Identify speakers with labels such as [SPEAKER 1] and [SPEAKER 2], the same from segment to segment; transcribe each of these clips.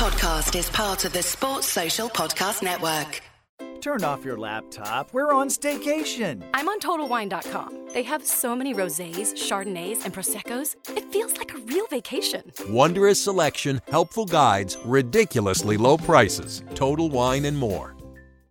[SPEAKER 1] podcast is part of the Sports Social Podcast Network.
[SPEAKER 2] Turn off your laptop. We're on staycation.
[SPEAKER 3] I'm on TotalWine.com. They have so many rosés, chardonnays, and proseccos. It feels like a real vacation.
[SPEAKER 4] Wondrous selection, helpful guides, ridiculously low prices. Total Wine and more.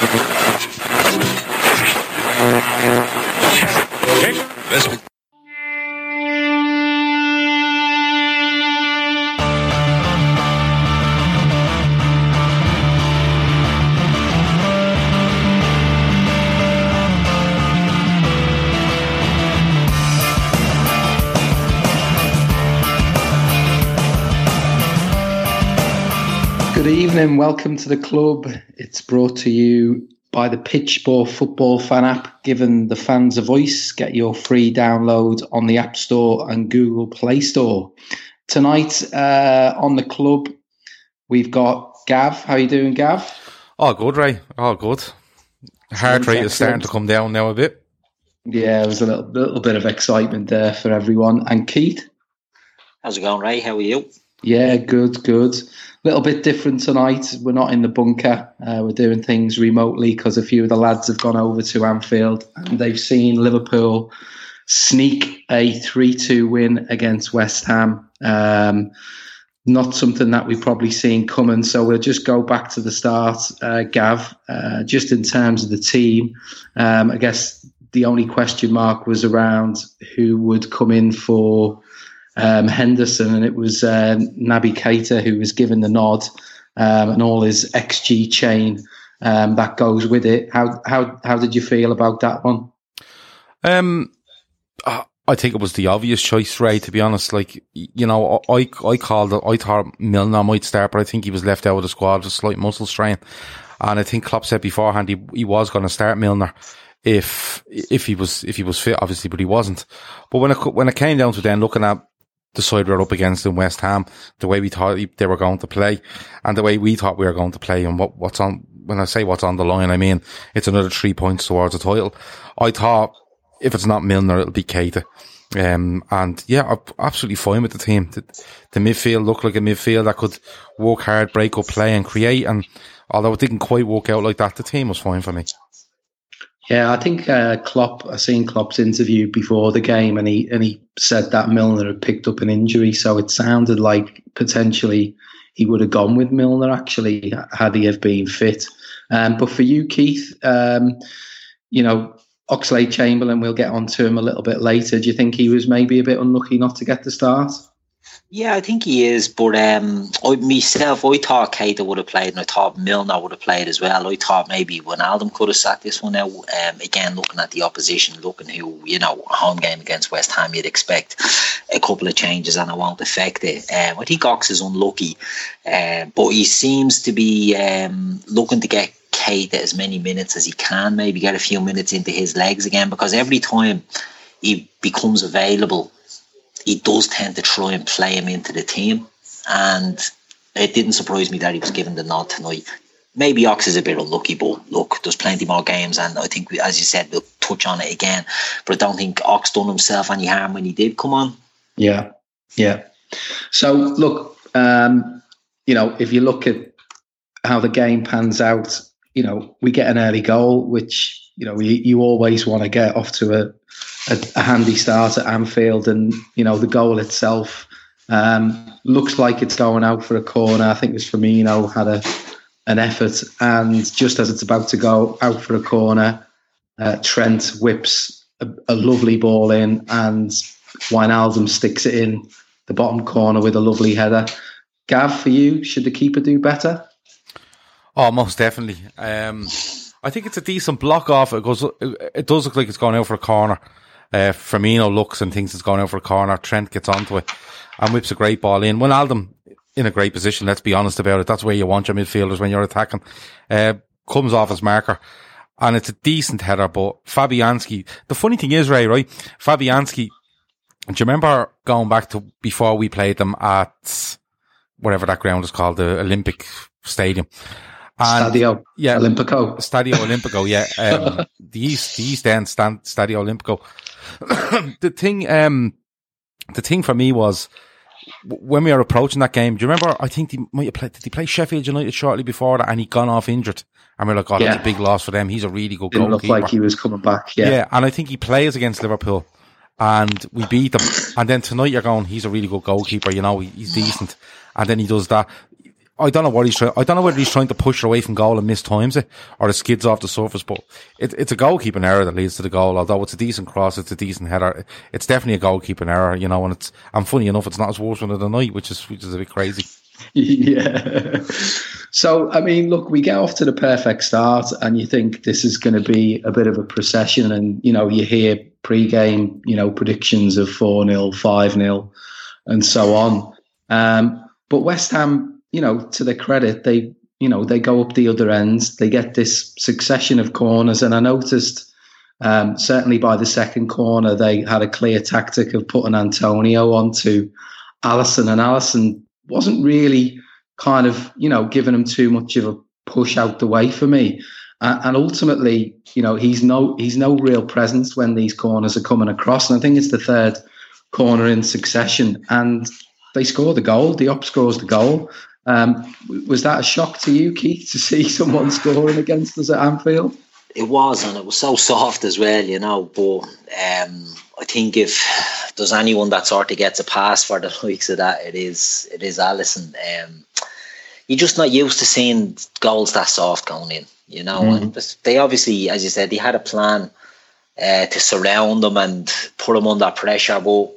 [SPEAKER 5] Good evening. Welcome to the club. It's brought to you by the Pitchball Football Fan app, giving the fans a voice. Get your free download on the App Store and Google Play Store. Tonight uh, on the club, we've got Gav. How you doing, Gav?
[SPEAKER 6] Oh, good, Ray. Oh, good. Heart rate is starting to come down now a bit.
[SPEAKER 5] Yeah, there was a little, little bit of excitement there for everyone. And Keith?
[SPEAKER 7] How's it going, Ray? How are you?
[SPEAKER 5] Yeah, good, good. Little bit different tonight. We're not in the bunker. Uh, we're doing things remotely because a few of the lads have gone over to Anfield and they've seen Liverpool sneak a 3 2 win against West Ham. Um, not something that we've probably seen coming. So we'll just go back to the start, uh, Gav, uh, just in terms of the team. Um, I guess the only question mark was around who would come in for um, Henderson, and it was uh, Naby Keita who was given the nod, um, and all his XG chain um, that goes with it. How how how did you feel about that one?
[SPEAKER 6] Um, I think it was the obvious choice, Ray. To be honest, like you know, I I called it. I thought Milner might start, but I think he was left out of the squad with a slight muscle strain, and I think Klopp said beforehand he he was going to start Milner if if he was if he was fit, obviously, but he wasn't. But when it when it came down to then looking at the side we're up against in West Ham, the way we thought they were going to play, and the way we thought we were going to play, and what what's on. When I say what's on the line, I mean it's another three points towards the title. I thought if it's not Milner, it'll be Keita. Um, and yeah, I'm absolutely fine with the team. The, the, midfield looked like a midfield that could work hard, break up play and create. And although it didn't quite work out like that, the team was fine for me.
[SPEAKER 5] Yeah, I think uh, Klopp. I seen Klopp's interview before the game, and he and he said that Milner had picked up an injury, so it sounded like potentially he would have gone with Milner actually had he have been fit. Um, but for you, Keith, um, you know Oxlade Chamberlain. We'll get on to him a little bit later. Do you think he was maybe a bit unlucky not to get the start?
[SPEAKER 7] Yeah, I think he is. But um, I, myself, I thought Keita would have played, and I thought Milner would have played as well. I thought maybe Wijnaldum could have sat this one out. Um, again, looking at the opposition, looking who you know, home game against West Ham, you'd expect a couple of changes, and it won't affect it. Um, I think Ox is unlucky, uh, but he seems to be um, looking to get Keita as many minutes as he can. Maybe get a few minutes into his legs again, because every time he becomes available he does tend to try and play him into the team. And it didn't surprise me that he was given the nod tonight. Maybe Ox is a bit unlucky, but look, there's plenty more games, and I think, as you said, we'll touch on it again. But I don't think Ox done himself any harm when he did come on.
[SPEAKER 5] Yeah, yeah. So look, um, you know, if you look at how the game pans out, you know, we get an early goal, which you know you, you always want to get off to a a, a, handy start at Anfield, and you know the goal itself um, looks like it's going out for a corner. I think it was Firmino had a an effort, and just as it's about to go out for a corner, uh, Trent whips a, a, lovely ball in, and Wijnaldum sticks it in the bottom corner with a lovely header. Gav, for you, should the keeper do better?
[SPEAKER 6] Oh, most definitely. Um, I think it's a decent block off. It goes. It does look like it's going out for a corner. Uh, Firmino looks and thinks it's going out for a corner. Trent gets onto it. and whips a great ball in. Wijnaldum in a great position, let's be honest about it. That's where you want your midfielders when you're attacking. Uh, comes off his marker. And it's a decent header, but Fabianski, the funny thing is, Ray, right? Fabianski, do you remember going back to before we played them at whatever that ground is called, the Olympic Stadium?
[SPEAKER 5] And, Stadio yeah, Olimpico.
[SPEAKER 6] Stadio Olimpico, yeah. Um, the East, the East End stand, Stadio Olimpico. the thing, um, the thing for me was when we were approaching that game. Do you remember? I think he might have played. Did he play Sheffield United shortly before that, and he gone off injured? And we're like, oh, yeah. that's a big loss for them. He's a really good
[SPEAKER 5] Didn't
[SPEAKER 6] goalkeeper.
[SPEAKER 5] look like he was coming back. Yeah,
[SPEAKER 6] yeah, and I think he plays against Liverpool, and we beat them. and then tonight you're going, he's a really good goalkeeper. You know, he's decent. And then he does that. I don't know what he's trying. I don't know whether he's trying to push away from goal and miss times it, or it skids off the surface. But it, it's a goalkeeping error that leads to the goal. Although it's a decent cross, it's a decent header. It's definitely a goalkeeping error, you know. And it's and funny enough, it's not as worse one of the night, which is which is a bit crazy.
[SPEAKER 5] Yeah. So I mean, look, we get off to the perfect start, and you think this is going to be a bit of a procession, and you know, you hear pre-game, you know, predictions of four 0 five 0 and so on. Um, but West Ham you know, to their credit, they, you know, they go up the other ends. They get this succession of corners, and I noticed um, certainly by the second corner they had a clear tactic of putting Antonio onto Alisson, and Alisson wasn't really kind of, you know, giving him too much of a push out the way for me. Uh, and ultimately, you know, he's no he's no real presence when these corners are coming across. And I think it's the third corner in succession, and they score the goal. The op scores the goal, um, was that a shock to you, Keith, to see someone scoring against us at Anfield?
[SPEAKER 7] It was, and it was so soft as well, you know. But um, I think if there's anyone that sort of gets a pass for the likes of that, it is it is Alisson. Um, you're just not used to seeing goals that soft going in, you know. Mm. And they obviously, as you said, they had a plan uh, to surround them and put them under pressure, but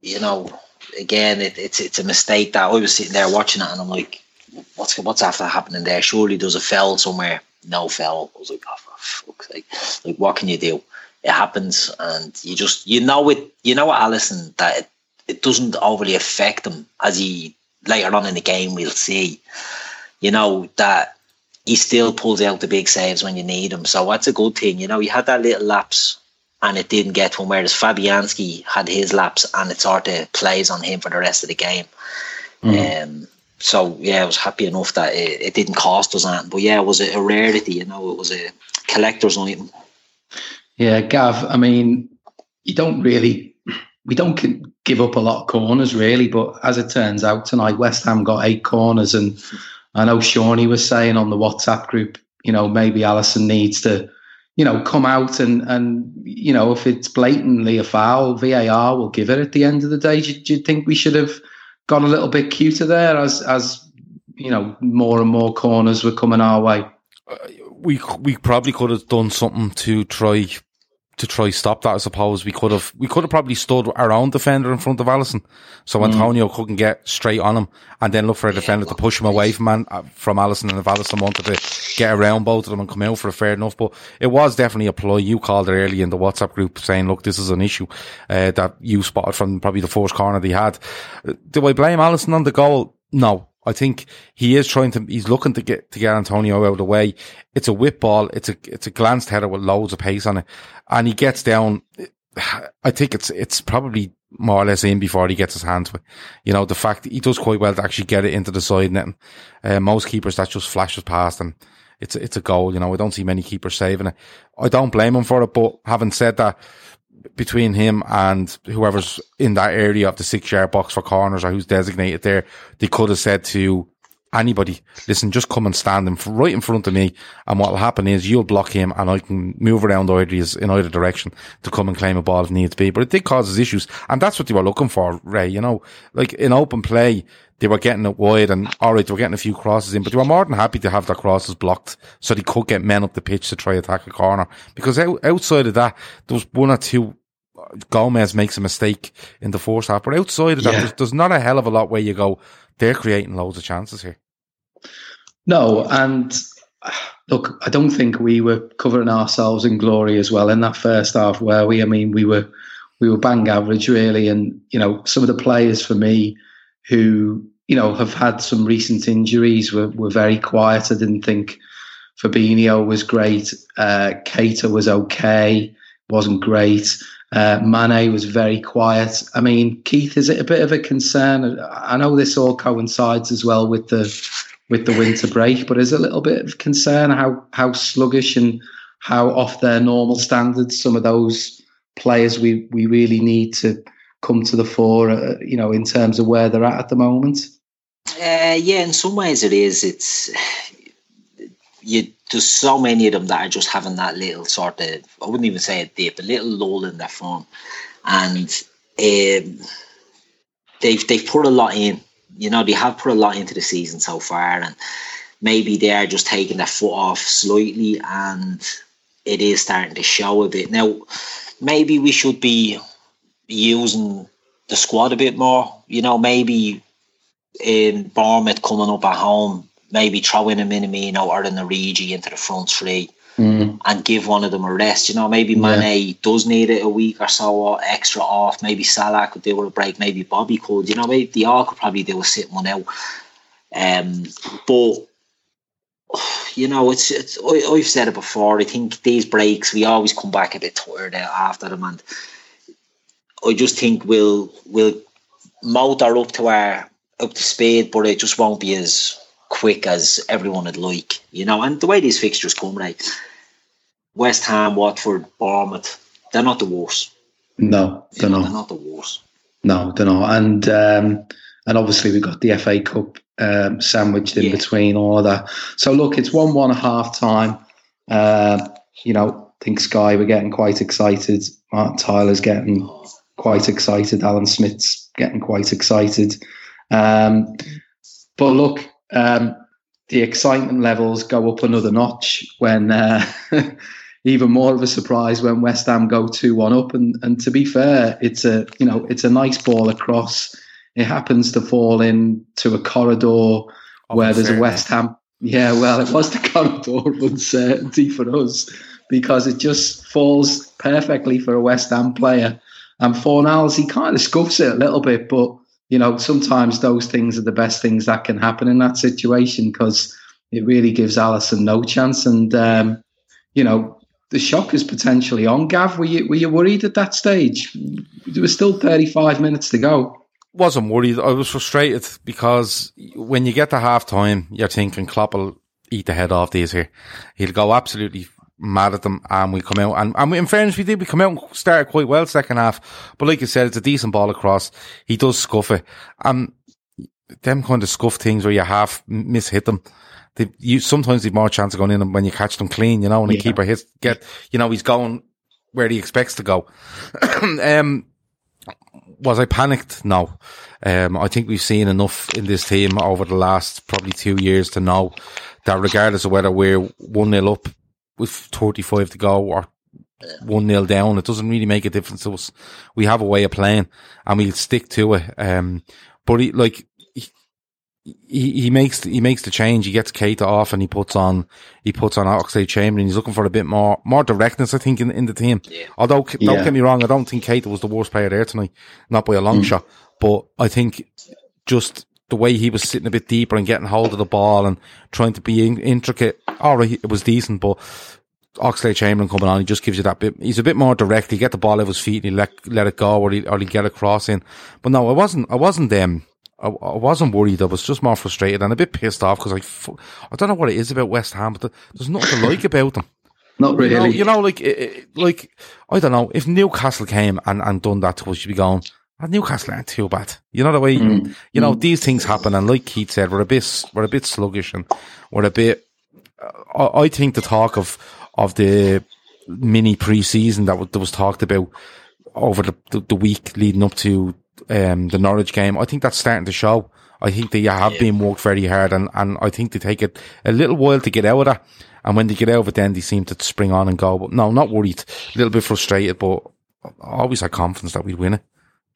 [SPEAKER 7] you know again, it, it's it's a mistake that I was sitting there watching it, and I'm like, what's what's after happening there? Surely there's a fell somewhere. No fell. I was like, oh, for fuck's sake! Like, what can you do? It happens, and you just you know it. You know what, Alisson, that it, it doesn't overly affect him as he later on in the game we'll see. You know that he still pulls out the big saves when you need him. So that's a good thing. You know, he had that little lapse and it didn't get to him. Whereas Fabianski had his laps and it sort of plays on him for the rest of the game. Mm. Um, so yeah, I was happy enough that it, it didn't cost us anything. But yeah, it was a, a, rarity, you know, it was a collector's item.
[SPEAKER 5] Yeah, Gav, I mean, you don't really, we don't give up a lot of corners really, but as it turns out tonight, West Ham got eight corners. And I know Shawnee was saying on the WhatsApp group, you know, maybe Alisson needs to you know, come out and and you know, if it's blatantly a foul, VAR will give it at the end of the day. Do, do you think we should have gone a little bit cuter there as as you know more and more corners were coming our way?
[SPEAKER 6] Uh, we we probably could have done something to try to try stop that. I suppose we could have we could have probably stood around defender in front of Alisson, so mm. Antonio couldn't get straight on him, and then look for a defender to push him away from Man, uh, from Alisson. And if Alisson wanted to get around both of them and come out for a fair enough, but it was definitely a ploy. You called it early in the WhatsApp group saying, "Look, this is an issue uh, that you spotted from probably the first corner they had." Uh, do I blame Alisson on the goal? No, I think he is trying to, he's looking to get, to get Antonio out of the way. It's a whip ball. It's a, it's a glanced header with loads of pace on it. And he gets down. I think it's, it's probably more or less in before he gets his hands with, you know, the fact he does quite well to actually get it into the side net. Uh, most keepers that just flashes past and it's, it's a goal. You know, I don't see many keepers saving it. I don't blame him for it, but having said that, between him and whoever's in that area of the six yard box for corners or who's designated there, they could have said to anybody, listen, just come and stand in, right in front of me. And what'll happen is you'll block him and I can move around either in either direction to come and claim a ball if needs be. But it did cause issues. And that's what they were looking for, Ray. You know, like in open play, they were getting it wide and all right, they were getting a few crosses in, but they were more than happy to have their crosses blocked so they could get men up the pitch to try attack a corner. Because out, outside of that, there was one or two uh, Gomez makes a mistake in the first half, but outside of that, there's, there's, not a hell of a lot where you go, they're creating loads of chances here.
[SPEAKER 5] No, and look, I don't think we were covering ourselves in glory as well in that first half, where we, I mean, we were we were bang average really. And you know, some of the players for me who you know have had some recent injuries were were very quiet. I didn't think Fabinho was great. Uh, Keita was okay, wasn't great. Uh, Mane was very quiet. I mean, Keith, is it a bit of a concern? I know this all coincides as well with the with the winter break, but is a little bit of concern how how sluggish and how off their normal standards some of those players we we really need to come to the fore. Uh, you know, in terms of where they're at at the moment.
[SPEAKER 7] Uh, yeah, in some ways it is. It's you. There's so many of them that are just having that little sort of. I wouldn't even say a dip, a little lull in their form, and um, they've they've put a lot in. You know, they have put a lot into the season so far, and maybe they are just taking their foot off slightly, and it is starting to show a bit now. Maybe we should be using the squad a bit more. You know, maybe in Bournemouth coming up at home, maybe throw in a Minamino or an Origi into the front three
[SPEAKER 5] mm.
[SPEAKER 7] and give one of them a rest. You know, maybe Mane yeah. does need it a week or so extra off. Maybe Salah could do with a break. Maybe Bobby could. You know, maybe the all could probably do a sitting one out. Um, but you know, it's it's. I, have said it before. I think these breaks we always come back a bit tired after them, and I just think we'll we'll motor up to our up to speed, but it just won't be as quick as everyone would like, you know. And the way these fixtures come, right? West Ham, Watford, Bournemouth, they're not the worst.
[SPEAKER 5] No, they're not.
[SPEAKER 7] They're not the worst.
[SPEAKER 5] No, they're not. And um, and obviously we've got the FA Cup um, sandwiched in yeah. between all of that. So look, it's one one half time. Uh, you know, I think Sky we're getting quite excited. Martin Tyler's getting quite excited. Alan Smith's getting quite excited. Um, but look, um, the excitement levels go up another notch when uh, even more of a surprise when West Ham go two one up. And and to be fair, it's a you know it's a nice ball across it happens to fall into a corridor oh, where there's a West Ham. Yeah, well, it was the corridor of uncertainty for us because it just falls perfectly for a West Ham player. And Fornals, he kind of scuffs it a little bit, but you know, sometimes those things are the best things that can happen in that situation because it really gives Alisson no chance. And um, you know, the shock is potentially on. Gav, were you were you worried at that stage? There was still 35 minutes to go
[SPEAKER 6] wasn't worried. I was frustrated because when you get to half time, you're thinking Klopp will eat the head off these here. He'll go absolutely mad at them and we come out and, and in fairness we did we come out and started quite well second half but like you said it's a decent ball across he does scuff it and them kind of scuff things where you half miss hit them they, you sometimes you've more chance of going in when you catch them clean you know and the keeper hits get you know he's going where he expects to go um was I panicked? No. Um, I think we've seen enough in this team over the last probably two years to know that regardless of whether we're 1 nil up with 35 to go or 1 0 down, it doesn't really make a difference to us. We have a way of playing and we'll stick to it. Um, but he, like, he, he makes he makes the change. He gets Keita off and he puts on he puts on Oxlade Chamberlain. He's looking for a bit more more directness, I think, in, in the team. Yeah. Although don't yeah. get me wrong, I don't think Keita was the worst player there tonight, not by a long mm. shot. But I think just the way he was sitting a bit deeper and getting hold of the ball and trying to be in, intricate. All right, it was decent, but Oxlade Chamberlain coming on, he just gives you that bit. He's a bit more direct. He get the ball out of his feet and he let let it go, or he or he get a cross in. But no, I wasn't. I wasn't them. Um, I, I wasn't worried. I was just more frustrated and a bit pissed off because I, I don't know what it is about West Ham, but there's nothing to like about them.
[SPEAKER 5] Not really.
[SPEAKER 6] You know, you know like, it, like, I don't know, if Newcastle came and, and done that to us, you'd be going, Newcastle aren't too bad. You know the way, mm. you know, mm. these things happen. And like Keith said, we're a bit, we're a bit sluggish and we're a bit, uh, I, I think the talk of, of the mini pre-season that, w- that was talked about over the, the, the week leading up to um, the Norwich game, I think that's starting to show. I think they have yeah. been worked very hard and, and I think they take it a little while to get out of that. And when they get out of it, then they seem to spring on and go. But no, not worried. A little bit frustrated, but always had confidence that we'd win it.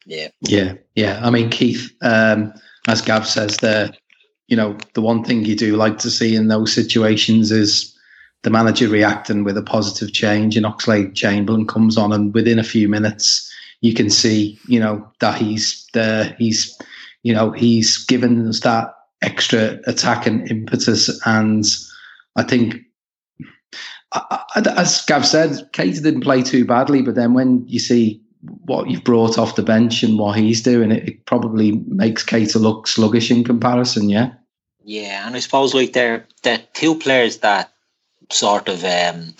[SPEAKER 7] Yeah.
[SPEAKER 5] Yeah. Yeah. I mean, Keith, um, as Gav says there, you know, the one thing you do like to see in those situations is the manager reacting with a positive change and Oxlade Chamberlain comes on and within a few minutes you can see, you know, that he's there. He's, you know, he's given us that extra attacking impetus. And I think, as Gav said, Keita didn't play too badly, but then when you see what you've brought off the bench and what he's doing, it, it probably makes Keita look sluggish in comparison. Yeah.
[SPEAKER 7] Yeah, and I suppose like they're the two players that sort of um,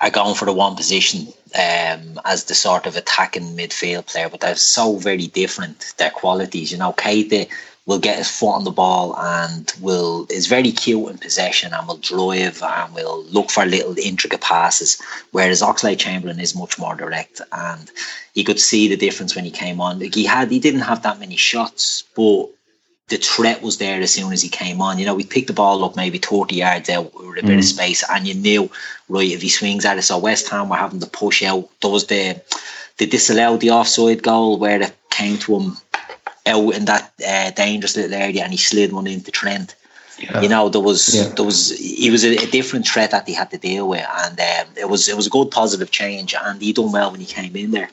[SPEAKER 7] are going for the one position um, as the sort of attacking midfield player, but they're so very different. Their qualities, you know, Keita will get his foot on the ball and will is very cute in possession and will drive and will look for little intricate passes. Whereas Oxlade Chamberlain is much more direct, and you could see the difference when he came on. Like he had, he didn't have that many shots, but the threat was there as soon as he came on. You know, we picked the ball up maybe 30 yards out with a bit mm. of space, and you knew, right, if he swings at it. So West Ham were having to push out. There was the, they disallowed the offside goal where it came to him out in that uh, dangerous little area and he slid one into Trent. Yeah. You know, there was yeah. there was he was a, a, different threat that he had to deal with, and um, it was it was a good positive change, and he done well when he came in there.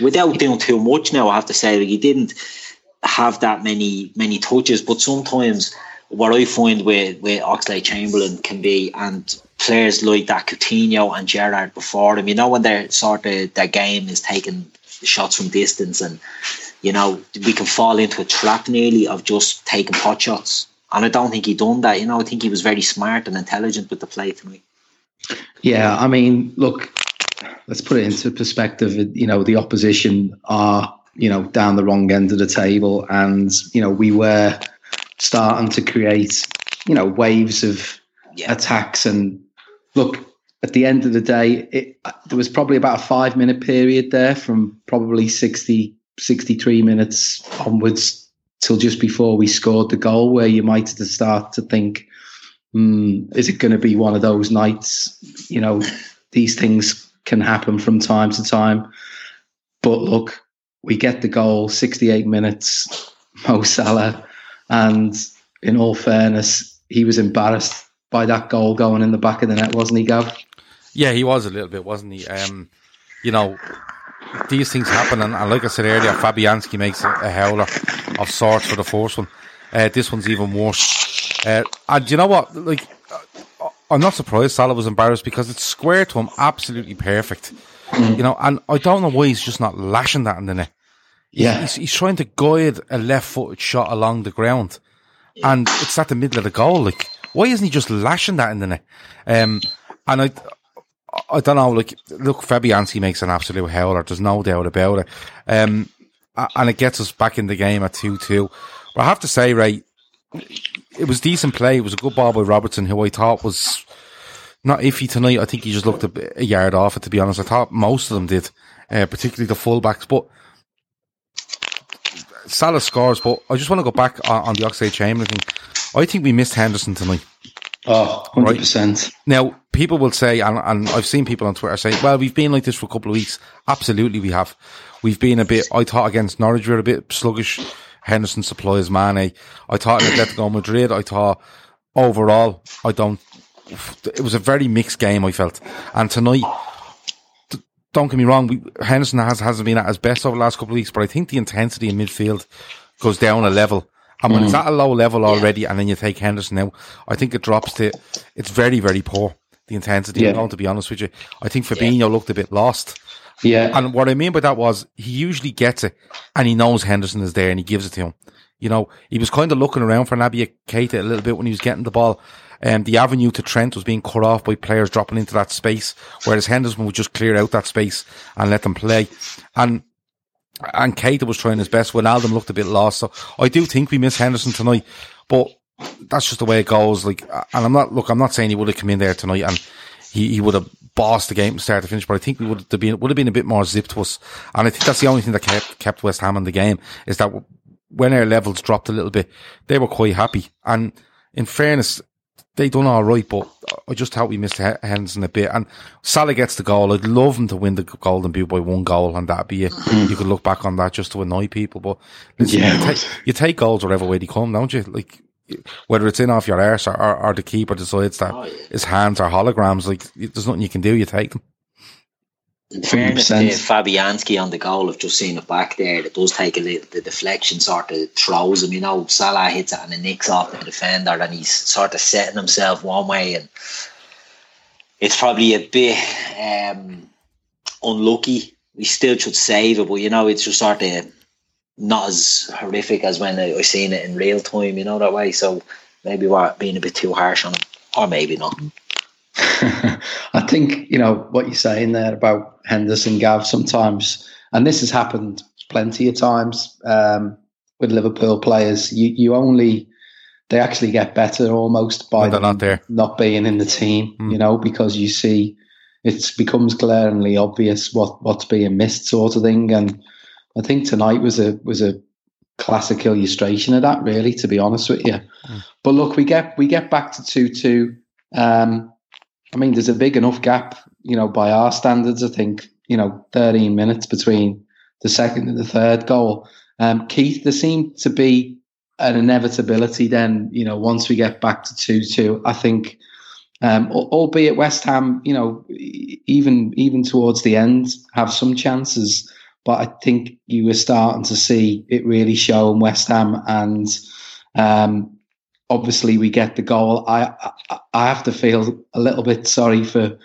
[SPEAKER 7] Without doing too much, now I have to say, like, he didn't have that many many touches. But sometimes what I find with with Oxlade Chamberlain can be and players like that Coutinho and Gerrard before them, you know, when they're sort of their game is taking shots from distance and you know, we can fall into a trap nearly of just taking pot shots. And I don't think he done that. You know, I think he was very smart and intelligent with the play tonight.
[SPEAKER 5] Yeah, I mean, look, let's put it into perspective. You know, the opposition are you know, down the wrong end of the table. And, you know, we were starting to create, you know, waves of yeah. attacks. And look, at the end of the day, it, there was probably about a five minute period there from probably 60, 63 minutes onwards till just before we scored the goal where you might start to think, hmm, is it going to be one of those nights? You know, these things can happen from time to time. But look, we get the goal, 68 minutes, Mo Salah. And in all fairness, he was embarrassed by that goal going in the back of the net, wasn't he, Gav?
[SPEAKER 6] Yeah, he was a little bit, wasn't he? Um, you know, these things happen. And, and, like I said earlier, Fabianski makes a, a howler of sorts for the first one. Uh, this one's even worse. Uh, and you know what? Like, uh, I'm not surprised Salah was embarrassed because it's square to him, absolutely perfect. Mm. You know, and I don't know why he's just not lashing that in the net.
[SPEAKER 5] Yeah.
[SPEAKER 6] He's, he's trying to guide a left footed shot along the ground. Yeah. And it's at the middle of the goal. Like, why isn't he just lashing that in the net? Um, and I, I don't know, like, look, Fabianski makes an absolute howler. There's no doubt about it. Um, and it gets us back in the game at 2-2. But I have to say, right, it was decent play. It was a good ball by Robertson, who I thought was not iffy tonight. I think he just looked a, a yard off it, to be honest. I thought most of them did, uh, particularly the fullbacks. But Salah scores, but I just want to go back on, on the Oxlade Chamberlain thing. I think we missed Henderson tonight.
[SPEAKER 5] Oh, 100%. Right?
[SPEAKER 6] Now, people will say, and, and, I've seen people on Twitter say, well, we've been like this for a couple of weeks. Absolutely, we have. We've been a bit, I thought against Norwich, we were a bit sluggish. Henderson supplies Mane. Eh? I thought in Atletico Madrid, I thought overall, I don't, it was a very mixed game, I felt. And tonight, don't get me wrong, we, Henderson has, hasn't been at his best over the last couple of weeks, but I think the intensity in midfield goes down a level. And when mm. it's at a low level already yeah. and then you take Henderson out, I think it drops to, it's very, very poor. The intensity, yeah. going to be honest with you. I think Fabinho yeah. looked a bit lost.
[SPEAKER 5] Yeah.
[SPEAKER 6] And what I mean by that was he usually gets it and he knows Henderson is there and he gives it to him. You know, he was kind of looking around for Naby Keita a little bit when he was getting the ball um, the avenue to Trent was being cut off by players dropping into that space, whereas Henderson would just clear out that space and let them play. And and Keita was trying his best Wijnaldum looked a bit lost. So I do think we miss Henderson tonight, but that's just the way it goes. Like, and I'm not, look, I'm not saying he would have come in there tonight and he, he would have bossed the game start to finish, but I think we would have been, would have been a bit more zipped to us. And I think that's the only thing that kept, kept West Ham in the game is that when our levels dropped a little bit, they were quite happy. And in fairness, they done all right, but I just thought we missed Henderson a bit. And Salah gets the goal. I'd love him to win the Golden Boot by one goal, and that'd be it. Mm. You could look back on that just to annoy people, but listen, yeah. you, take, you, take, goals wherever way they come, don't you? Like whether it's in off your arse or, or, or the keeper decides that oh, yeah. his hands are holograms. Like there's nothing you can do. You take them.
[SPEAKER 7] In fairness to Fabianski on the goal, I've just seen it back there. It does take a little, the deflection sort of throws him. You know, Salah hits it and it nicks off the defender, and he's sort of setting himself one way, and it's probably a bit um, unlucky. We still should save it, but you know, it's just sort of not as horrific as when I, I seen it in real time. You know that way. So maybe we're being a bit too harsh on him, or maybe not.
[SPEAKER 5] I think you know what you're saying there about Henderson, Gav. Sometimes, and this has happened plenty of times um, with Liverpool players. You you only they actually get better almost by
[SPEAKER 6] not there,
[SPEAKER 5] not being in the team. Mm. You know, because you see it becomes glaringly obvious what what's being missed, sort of thing. And I think tonight was a was a classic illustration of that. Really, to be honest with you. Mm. But look, we get we get back to two two. Um, I mean, there's a big enough gap, you know, by our standards. I think you know, 13 minutes between the second and the third goal. Um, Keith, there seemed to be an inevitability then, you know, once we get back to 2 2. I think, um, albeit West Ham, you know, even even towards the end, have some chances. But I think you were starting to see it really show in West Ham and um, obviously we get the goal. I, I, I have to feel a little bit sorry for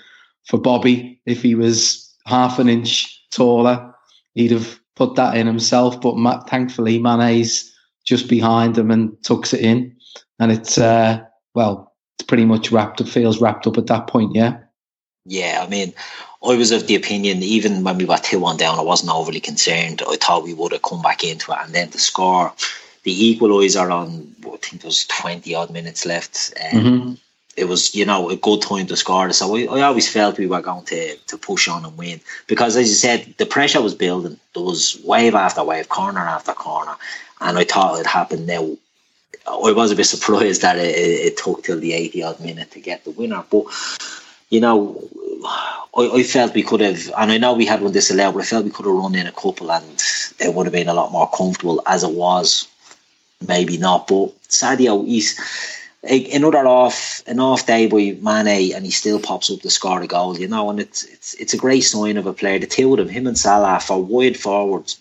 [SPEAKER 5] for Bobby if he was half an inch taller, he'd have put that in himself. But ma- thankfully, Mane's just behind him and tucks it in, and it's uh, well, it's pretty much wrapped. It feels wrapped up at that point. Yeah.
[SPEAKER 7] Yeah, I mean, I was of the opinion, even when we were 2 1 down, I wasn't overly concerned. I thought we would have come back into it. And then to score the equaliser on, I think there was 20 odd minutes left. Um, mm-hmm. It was, you know, a good time to score. So I, I, always felt we were going to, to push on and win because, as you said, the pressure was building. There was wave after wave, corner after corner, and I thought it happened now. I was a bit surprised that it, it took till the 80 odd minute to get the winner, but you know, I, I, felt we could have, and I know we had one disallowed, but I felt we could have run in a couple and it would have been a lot more comfortable as it was maybe not. But Sadio, he's another off an off day by Mane, and he still pops up to score a goal. You know, and it's it's it's a great sign of a player. The two of them, him and Salah, for wide forwards,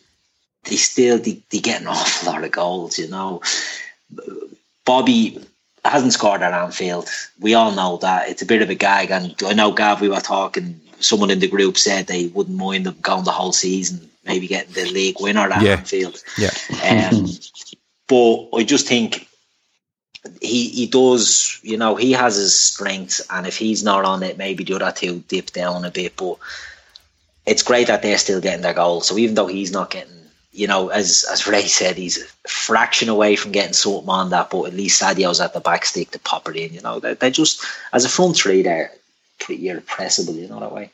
[SPEAKER 7] they still they, they get an awful lot of goals. You know, Bobby hasn't scored at Anfield. We all know that it's a bit of a gag, and I know Gav. We were talking. Someone in the group said they wouldn't mind them going the whole season, maybe getting the league winner at
[SPEAKER 6] yeah.
[SPEAKER 7] Anfield.
[SPEAKER 6] Yeah.
[SPEAKER 7] Um, But I just think he he does, you know, he has his strengths, and if he's not on it, maybe the other two dip down a bit. But it's great that they're still getting their goal. So even though he's not getting, you know, as as Ray said, he's a fraction away from getting something on that, but at least Sadio's at the back stick to pop it in. You know, they they just as a front three, they're pretty irrepressible. You know that way.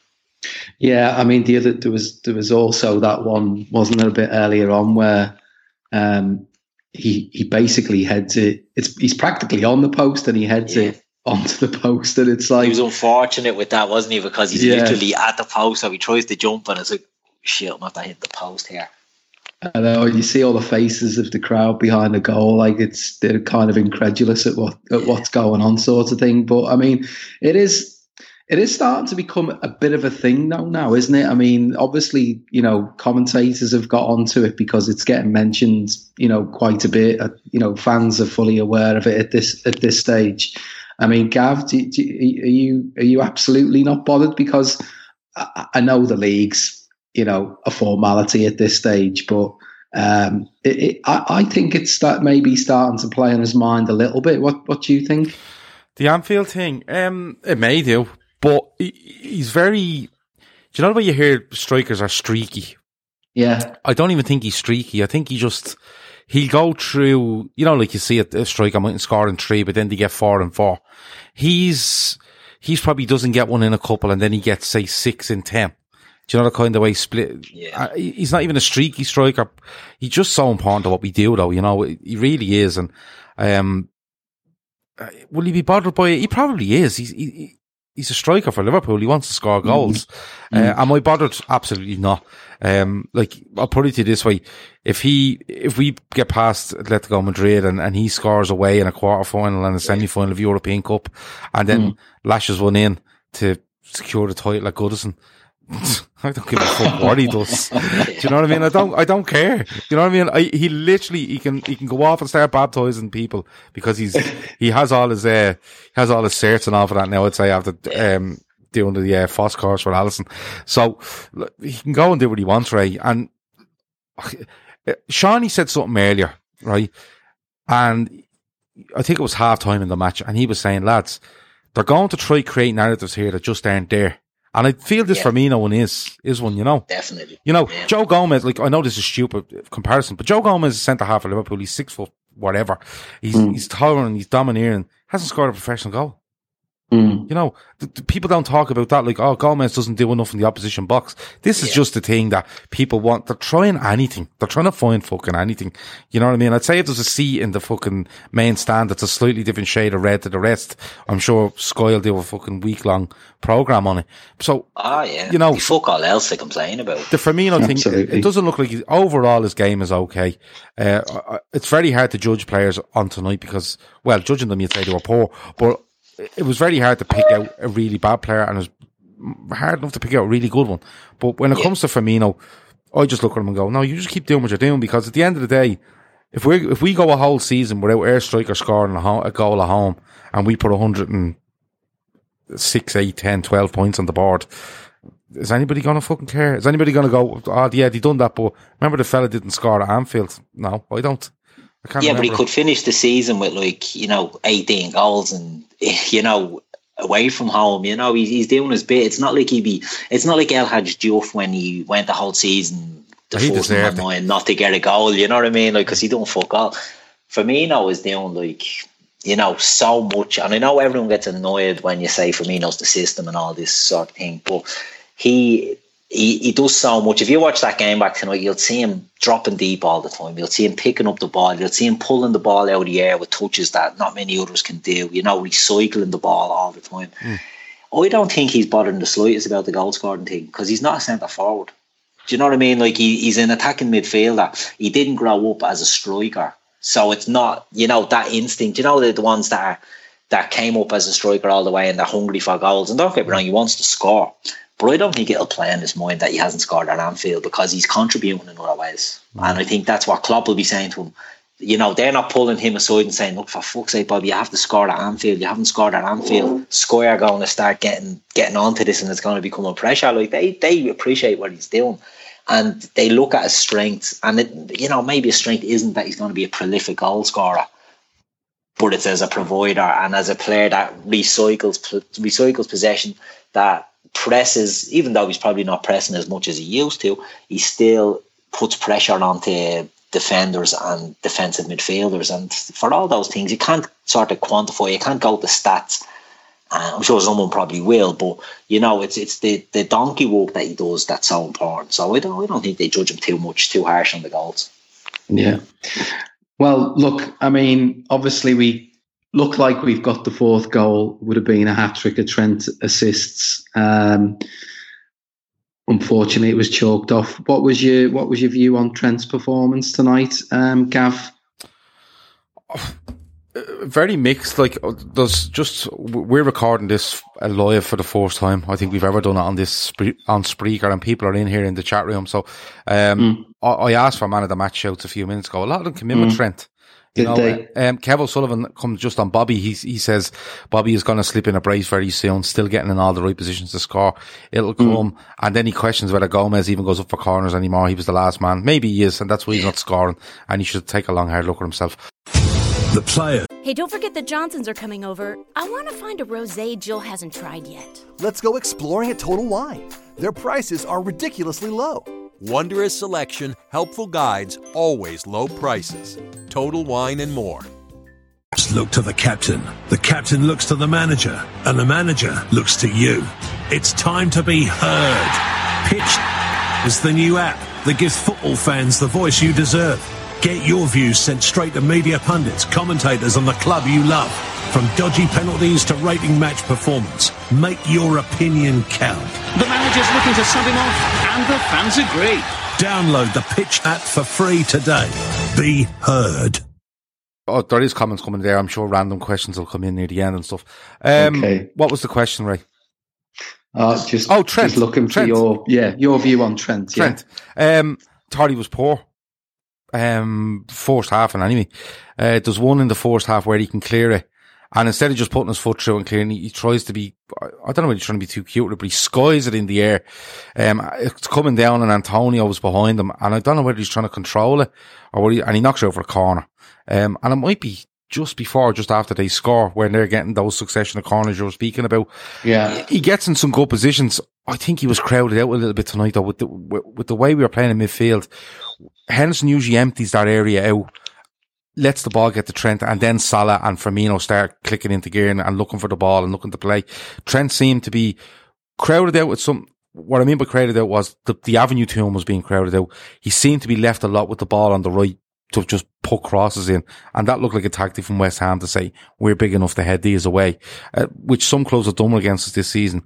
[SPEAKER 5] Yeah, I mean, the other there was there was also that one, wasn't there, a bit earlier on where um, he he basically heads it. It's he's practically on the post and he heads yeah. it onto the post, and it's like
[SPEAKER 7] he was unfortunate with that, wasn't he? Because he's yeah. literally at the post, so he tries to jump, and it's like shit, I'm not hit the post here.
[SPEAKER 5] I know you see all the faces of the crowd behind the goal, like it's they're kind of incredulous at what at yeah. what's going on, sort of thing. But I mean, it is it is starting to become a bit of a thing now, now, isn't it? I mean, obviously, you know, commentators have got onto it because it's getting mentioned, you know, quite a bit. Uh, you know, fans are fully aware of it at this at this stage. I mean, Gav, do, do, are you are you absolutely not bothered? Because I, I, know the league's, you know, a formality at this stage, but um, it, it, I, I think it's that maybe starting to play on his mind a little bit. What what do you think?
[SPEAKER 6] The Anfield thing, um, it may do, but he's very. Do you know the way you hear strikers are streaky?
[SPEAKER 5] Yeah.
[SPEAKER 6] I don't even think he's streaky. I think he just he'll go through. You know, like you see a, a striker might score in three, but then they get four and four. He's he's probably doesn't get one in a couple, and then he gets say six in ten. Do you know the kind of way split?
[SPEAKER 7] Yeah.
[SPEAKER 6] He's not even a streaky striker. He's just so important to what we do, though. You know, he really is. And um, uh, will he be bothered by it? He probably is. He's he, he's a striker for Liverpool. He wants to score mm-hmm. goals. Mm-hmm. Uh, am I bothered? Absolutely not. Um, like I'll put it to you this way: if he, if we get past Atletico Madrid and, and he scores away in a quarter final and a semi final of European Cup, and then mm. lashes one in to secure the title at Goodison, I don't give a fuck what he does. Do you know what I mean? I don't, I don't care. Do you know what I mean? I, he literally, he can, he can go off and start baptizing people because he's, he has all his, uh, has all his certs and all for that now. I'd say after, um, doing the, uh, FOSS course for Alisson. So he can go and do what he wants, Ray. And uh, Shawnee said something earlier, right? And I think it was half time in the match and he was saying, lads, they're going to try create narratives here that just aren't there. And I feel this
[SPEAKER 7] Yeah.
[SPEAKER 6] Firmino one is is one, you know.
[SPEAKER 7] Definitely.
[SPEAKER 6] You know,
[SPEAKER 7] Yeah.
[SPEAKER 6] Joe Gomez, like I know this is stupid comparison, but Joe Gomez is centre half of Liverpool. He's six foot whatever. He's hmm. he's towering, he's domineering. Hasn't scored a professional goal.
[SPEAKER 5] Mm.
[SPEAKER 6] You know, the, the people don't talk about that. Like, oh, Gomez doesn't do enough in the opposition box. This is just the thing that people want. They're trying anything. They're trying to find fucking anything. You know what I mean? I'd say if there's a seat in the fucking main stand that's a slightly different shade of red to the rest, I'm sure Sky will do a fucking week long program on it. So,
[SPEAKER 7] Ah, yeah.
[SPEAKER 6] You know-
[SPEAKER 7] There's fuck all else they complain about.
[SPEAKER 6] the Firmino thing,
[SPEAKER 5] Absolutely.
[SPEAKER 6] it doesn't look like he's, overall his game is okay. Uh, I- I- it's very hard to judge players on tonight because, well, judging them, you'd say they were poor, but it was very hard to pick out a really bad player and it was hard enough to pick out a really good one. But when it comes to Firmino, I just look at him and go, no, you just keep doing what you're doing because at the end of the day, if we if we go a whole season without air striker scoring a, ho- a goal at home and we put 106, 8, 10, 12 points on the board, is anybody going to fucking care? Is anybody going to go, oh, yeah, they done that, but remember the fella didn't score at Anfield? No, I don't.
[SPEAKER 7] Yeah, but he could finish the season with like, you know, 18 goals and, you know, away from home, you know, he's, he's doing his bit. It's not like he'd be, it's not like El Hadj Diouf when he went the whole season, the
[SPEAKER 6] He
[SPEAKER 7] force in my
[SPEAKER 6] deserved it.
[SPEAKER 7] mind not to get a goal, you know what I mean? Like, because he don't fuck all. Firmino is doing like, you know, so much. And I know everyone gets annoyed when you say Firmino's the system and all this sort of thing, but he he, he does so much. If you watch that game back tonight, you'll see him dropping deep all the time. You'll see him picking up the ball. You'll see him pulling the ball out of the air with touches that not many others can do. You know, recycling the ball all the time. Hmm. I don't think he's bothering the slightest about the goal scoring thing because he's not a centre forward. Do you know what I mean? Like he, he's an attacking midfielder. He didn't grow up as a striker, so it's not you know that instinct. You know the, the ones that are, that came up as a striker all the way and they're hungry for goals. And don't get me wrong, he wants to score, but I don't think it'll play in his mind that he hasn't scored at Anfield because he's contributing in other ways. And I think that's what Klopp will be saying to him. You know, they're not pulling him aside and saying, "Look, for fuck's sake, Bob, you have to score at Anfield. You haven't scored at Anfield. Square are going to start getting getting onto this, and it's going to become a pressure." Like they they appreciate what he's doing, and they look at his strengths. And it, you know, maybe his strength isn't that he's going to be a prolific goal scorer, but it's as a provider and as a player that recycles recycles possession, that presses. Even though he's probably not pressing as much as he used to, he still puts pressure onto defenders and defensive midfielders. And for all those things, you can't sort of quantify. You can't go to stats. Uh, I'm sure someone probably will, but you know, it's it's the, the donkey walk that he does that's so important. So I don't I don't think they judge him too much, too harsh on the goals.
[SPEAKER 5] Yeah. Well, look, I mean, obviously we look like we've got the fourth goal. Would have been a hat trick of Trent assists. Um, unfortunately, it was chalked off. What was your What was your view on Trent's performance tonight, um, Gav?
[SPEAKER 6] very mixed. Like uh, there's just we're recording this uh, live for the first time. I think we've ever done it on this on Spreaker, and people are in here in the chat room. So, um, I, I asked for a man of the match shouts a few minutes ago. A lot of them came in with Trent. You
[SPEAKER 5] Did
[SPEAKER 6] know,
[SPEAKER 5] they?
[SPEAKER 6] uh, um, Kev O'Sullivan comes just on Bobby. He he says Bobby is going to slip in a brace very soon. Still getting in all the right positions to score. It'll come, and then he questions whether Gomez even goes up for corners anymore. He was the last man. Maybe he is, and that's why he's not scoring. And he should take a long hard look at himself.
[SPEAKER 8] The player.
[SPEAKER 3] Hey, don't forget the Johnsons are coming over. I want to find a rosé Jill hasn't tried yet.
[SPEAKER 2] Let's go exploring at Total Wine. Their prices are ridiculously low.
[SPEAKER 4] Wondrous selection, helpful guides, always low prices. Total Wine and more.
[SPEAKER 8] Look to the captain. The captain looks to the manager, and the manager looks to you. It's time to be heard. Pitch is the new app that gives football fans the voice you deserve. Get your views sent straight to media pundits, commentators, and the club you love. From dodgy penalties to rating match performance, make your opinion count.
[SPEAKER 9] The manager's looking to sub him off, and the fans agree.
[SPEAKER 8] Download the Pitch app for free today. Be heard.
[SPEAKER 6] Oh, there is comments coming there. I'm sure random questions will come in near the end and stuff. Um,
[SPEAKER 5] Okay.
[SPEAKER 6] What was the question, Ray?
[SPEAKER 5] Uh, just
[SPEAKER 6] oh, Trent.
[SPEAKER 5] Just looking
[SPEAKER 6] Trent.
[SPEAKER 5] for your yeah your view on Trent.
[SPEAKER 6] Trent.
[SPEAKER 5] Yeah.
[SPEAKER 6] Um, thought he was poor. Um, first half and anyway, uh, there's one in the first half where he can clear it. And instead of just putting his foot through and clearing, he, he tries to be, I don't know if he's trying to be too cute, but he skies it in the air. Um, it's coming down and Antonio was behind him. And I don't know whether he's trying to control it or what he, and he knocks it over a corner. Um, and it might be just before, just after they score when they're getting those succession of corners you're speaking about.
[SPEAKER 5] Yeah.
[SPEAKER 6] He gets in some good positions. I think he was crowded out a little bit tonight though with the, with the way we were playing in midfield. Henderson usually empties that area out lets the ball get to Trent and then Salah and Firmino start clicking into gear and, and, looking for the ball and looking to play. Trent seemed to be crowded out with some, what I mean by crowded out was the, the avenue to him was being crowded out. He seemed to be left a lot with the ball on the right to just put crosses in. And that looked like a tactic from West Ham to say, we're big enough to head these away, uh, which some clubs have done against us this season.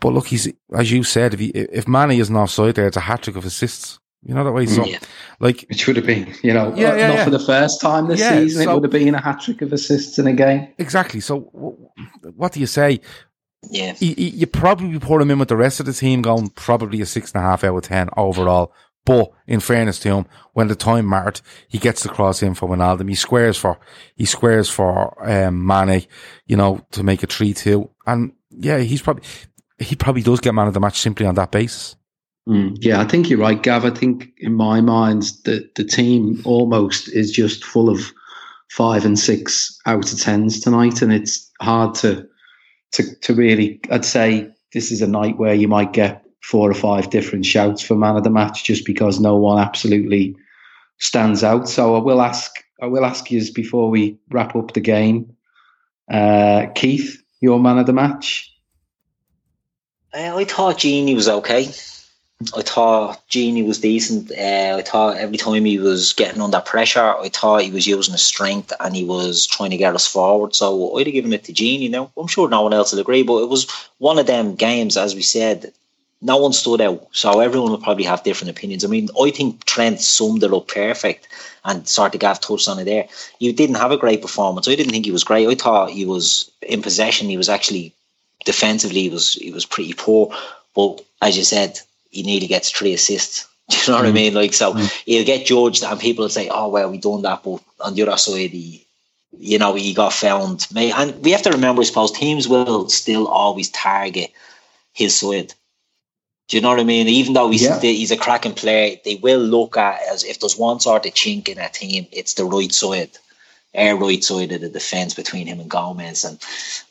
[SPEAKER 6] But look, he's, as you said, if he, if Mane isn't offside there, it's a hat trick of assists. You know that way. So, yeah. like,
[SPEAKER 5] which would have been, you know,
[SPEAKER 6] yeah, yeah,
[SPEAKER 5] not
[SPEAKER 6] yeah.
[SPEAKER 5] for the first time this season. So, it would have been a hat trick of assists in a game.
[SPEAKER 6] Exactly. So, what do you say?
[SPEAKER 7] Yeah,
[SPEAKER 6] you, you probably put him in with the rest of the team, going probably a six and a half out of ten overall. But in fairness to him, when the time mattered, he gets the cross in for Wijnaldum. He squares for he squares for um, Mane, you know, to make a three two. And yeah, he's probably he probably does get man of the match simply on that basis.
[SPEAKER 5] Mm, yeah, I think you're right, Gav. I think in my mind that the team almost is just full of five and six out of tens tonight, and it's hard to to to really. I'd say this is a night where you might get four or five different shouts for man of the match, just because no one absolutely stands out. So I will ask. I will ask you before we wrap up the game, uh, Keith, your man of the match.
[SPEAKER 7] I thought Gini was okay. I thought Gini was decent. Uh, I thought every time he was getting under pressure, I thought he was using his strength and he was trying to get us forward. So I'd have given it to Gini. Now I'm sure no one else will agree, but it was one of them games, as we said. No one stood out, so everyone will probably have different opinions. I mean, I think Trent summed it up perfect, and sort of Gav touched on it there. He didn't have a great performance. I didn't think he was great. I thought he was in possession. He was actually defensively, he was he was pretty poor. But as you said, he nearly gets three assists. Do you know what mm. I mean? Like, so mm. he'll get judged, and people will say, "Oh, well, we done that," but on the other side, he, you know, he got found. And we have to remember, I suppose, teams will still always target his side. Do you know what I mean? Even though he's yeah. he's a cracking player, they will look at as if there's one sort of chink in a team, it's the right side air right side of the defence between him and Gomez. And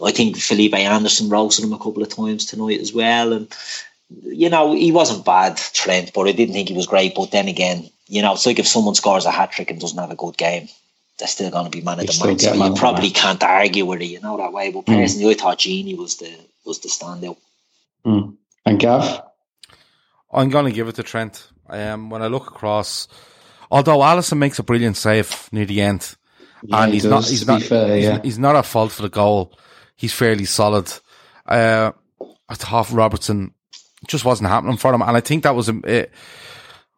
[SPEAKER 7] I think Felipe Anderson roasted him a couple of times tonight as well. And you know, he wasn't bad, Trent, but I didn't think he was great. But then again, you know, it's like if someone scores a hat trick and doesn't have a good game, they're still going to be man of the match. So you probably can't argue with it, you know, that way. But personally, mm. I thought Gini was the was the standout.
[SPEAKER 5] Mm. And Gav?
[SPEAKER 6] I'm going to give it to Trent. Um, when I look across, although Alisson makes a brilliant save near the end,
[SPEAKER 5] yeah,
[SPEAKER 6] and he's
[SPEAKER 5] does,
[SPEAKER 6] not he's not
[SPEAKER 5] fair,
[SPEAKER 6] he's,
[SPEAKER 5] yeah.
[SPEAKER 6] he's, not at fault for the goal. He's fairly solid. Uh, I thought Robertson just wasn't happening for him, and I think that was a. It,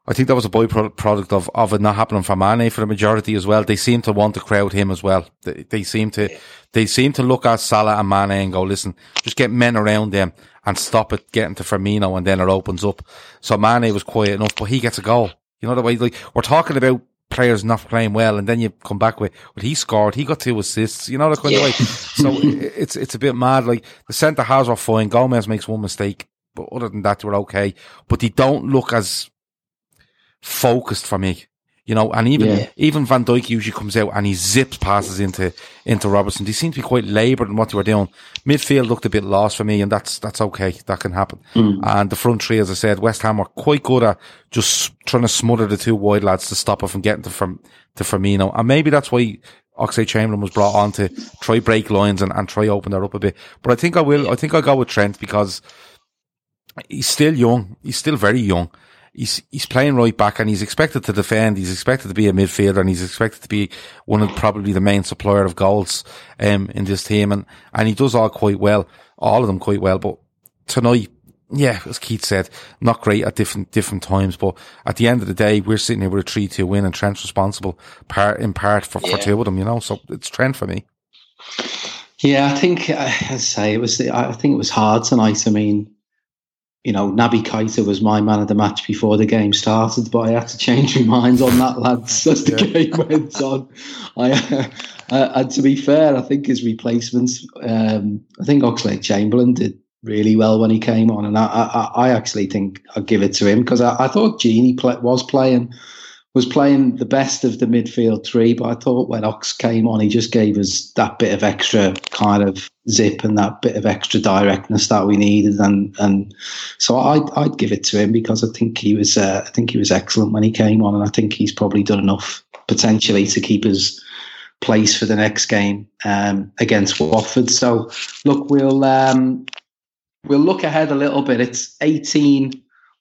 [SPEAKER 6] I think that was a byproduct of, of it not happening for Mane for the majority as well. They seem to want to crowd him as well. They, they seem to, they seem to look at Salah and Mane and go, listen, just get men around them and stop it getting to Firmino and then it opens up. So Mane was quiet enough, but he gets a goal. You know the way, like, we're talking about players not playing well, and then you come back with, well, he scored, he got two assists, you know, that kind yeah. of way. So eh, it's, it's a bit mad. Like, the centre halves were fine. Gomez makes one mistake, but other than that, they were okay. But they don't look as focused for me. You know, and even
[SPEAKER 5] Yeah.
[SPEAKER 6] even Van Dijk usually comes out and he zips passes into into Robertson. They seem to be quite laboured in what they were doing. Midfield looked a bit lost for me, and that's that's okay. That can happen.
[SPEAKER 5] Mm.
[SPEAKER 6] And the front three, as I said, West Ham were quite good at just trying to smother the two wide lads to stop it from getting to from to Firmino. And maybe that's why Oxlade Chamberlain was brought on to try break lines and, and try open that up a bit. But I think I will. I think I'll go with Trent because he's still young. He's still very young. He's he's playing right back and he's expected to defend. He's expected to be a midfielder and he's expected to be one of probably the main supplier of goals um in this team and and he does all quite well, all of them quite well. But tonight, yeah, as Keith said, not great at different different times. But at the end of the day, we're sitting here with a three two win and Trent's responsible part in part for, for two of them. You know, so it's Trent for me.
[SPEAKER 5] Yeah, I think I say it was. I think it was hard tonight. I mean, you know, Naby Keita was my man of the match before the game started, but I had to change my mind on that, lads, as the yeah. game went on. I, uh, and to be fair, I think his replacements, um, I think Oxlade-Chamberlain did really well when he came on, and I, I, I actually think I'll give it to him because I, I, thought Gini play, was playing was playing the best of the midfield three, but I thought when Ox came on, he just gave us that bit of extra kind of zip and that bit of extra directness that we needed, and and so I'd I'd give it to him because I think he was uh, I think he was excellent when he came on, and I think he's probably done enough potentially to keep his place for the next game um, against Watford. So look, we'll um, we'll look ahead a little bit. It's 18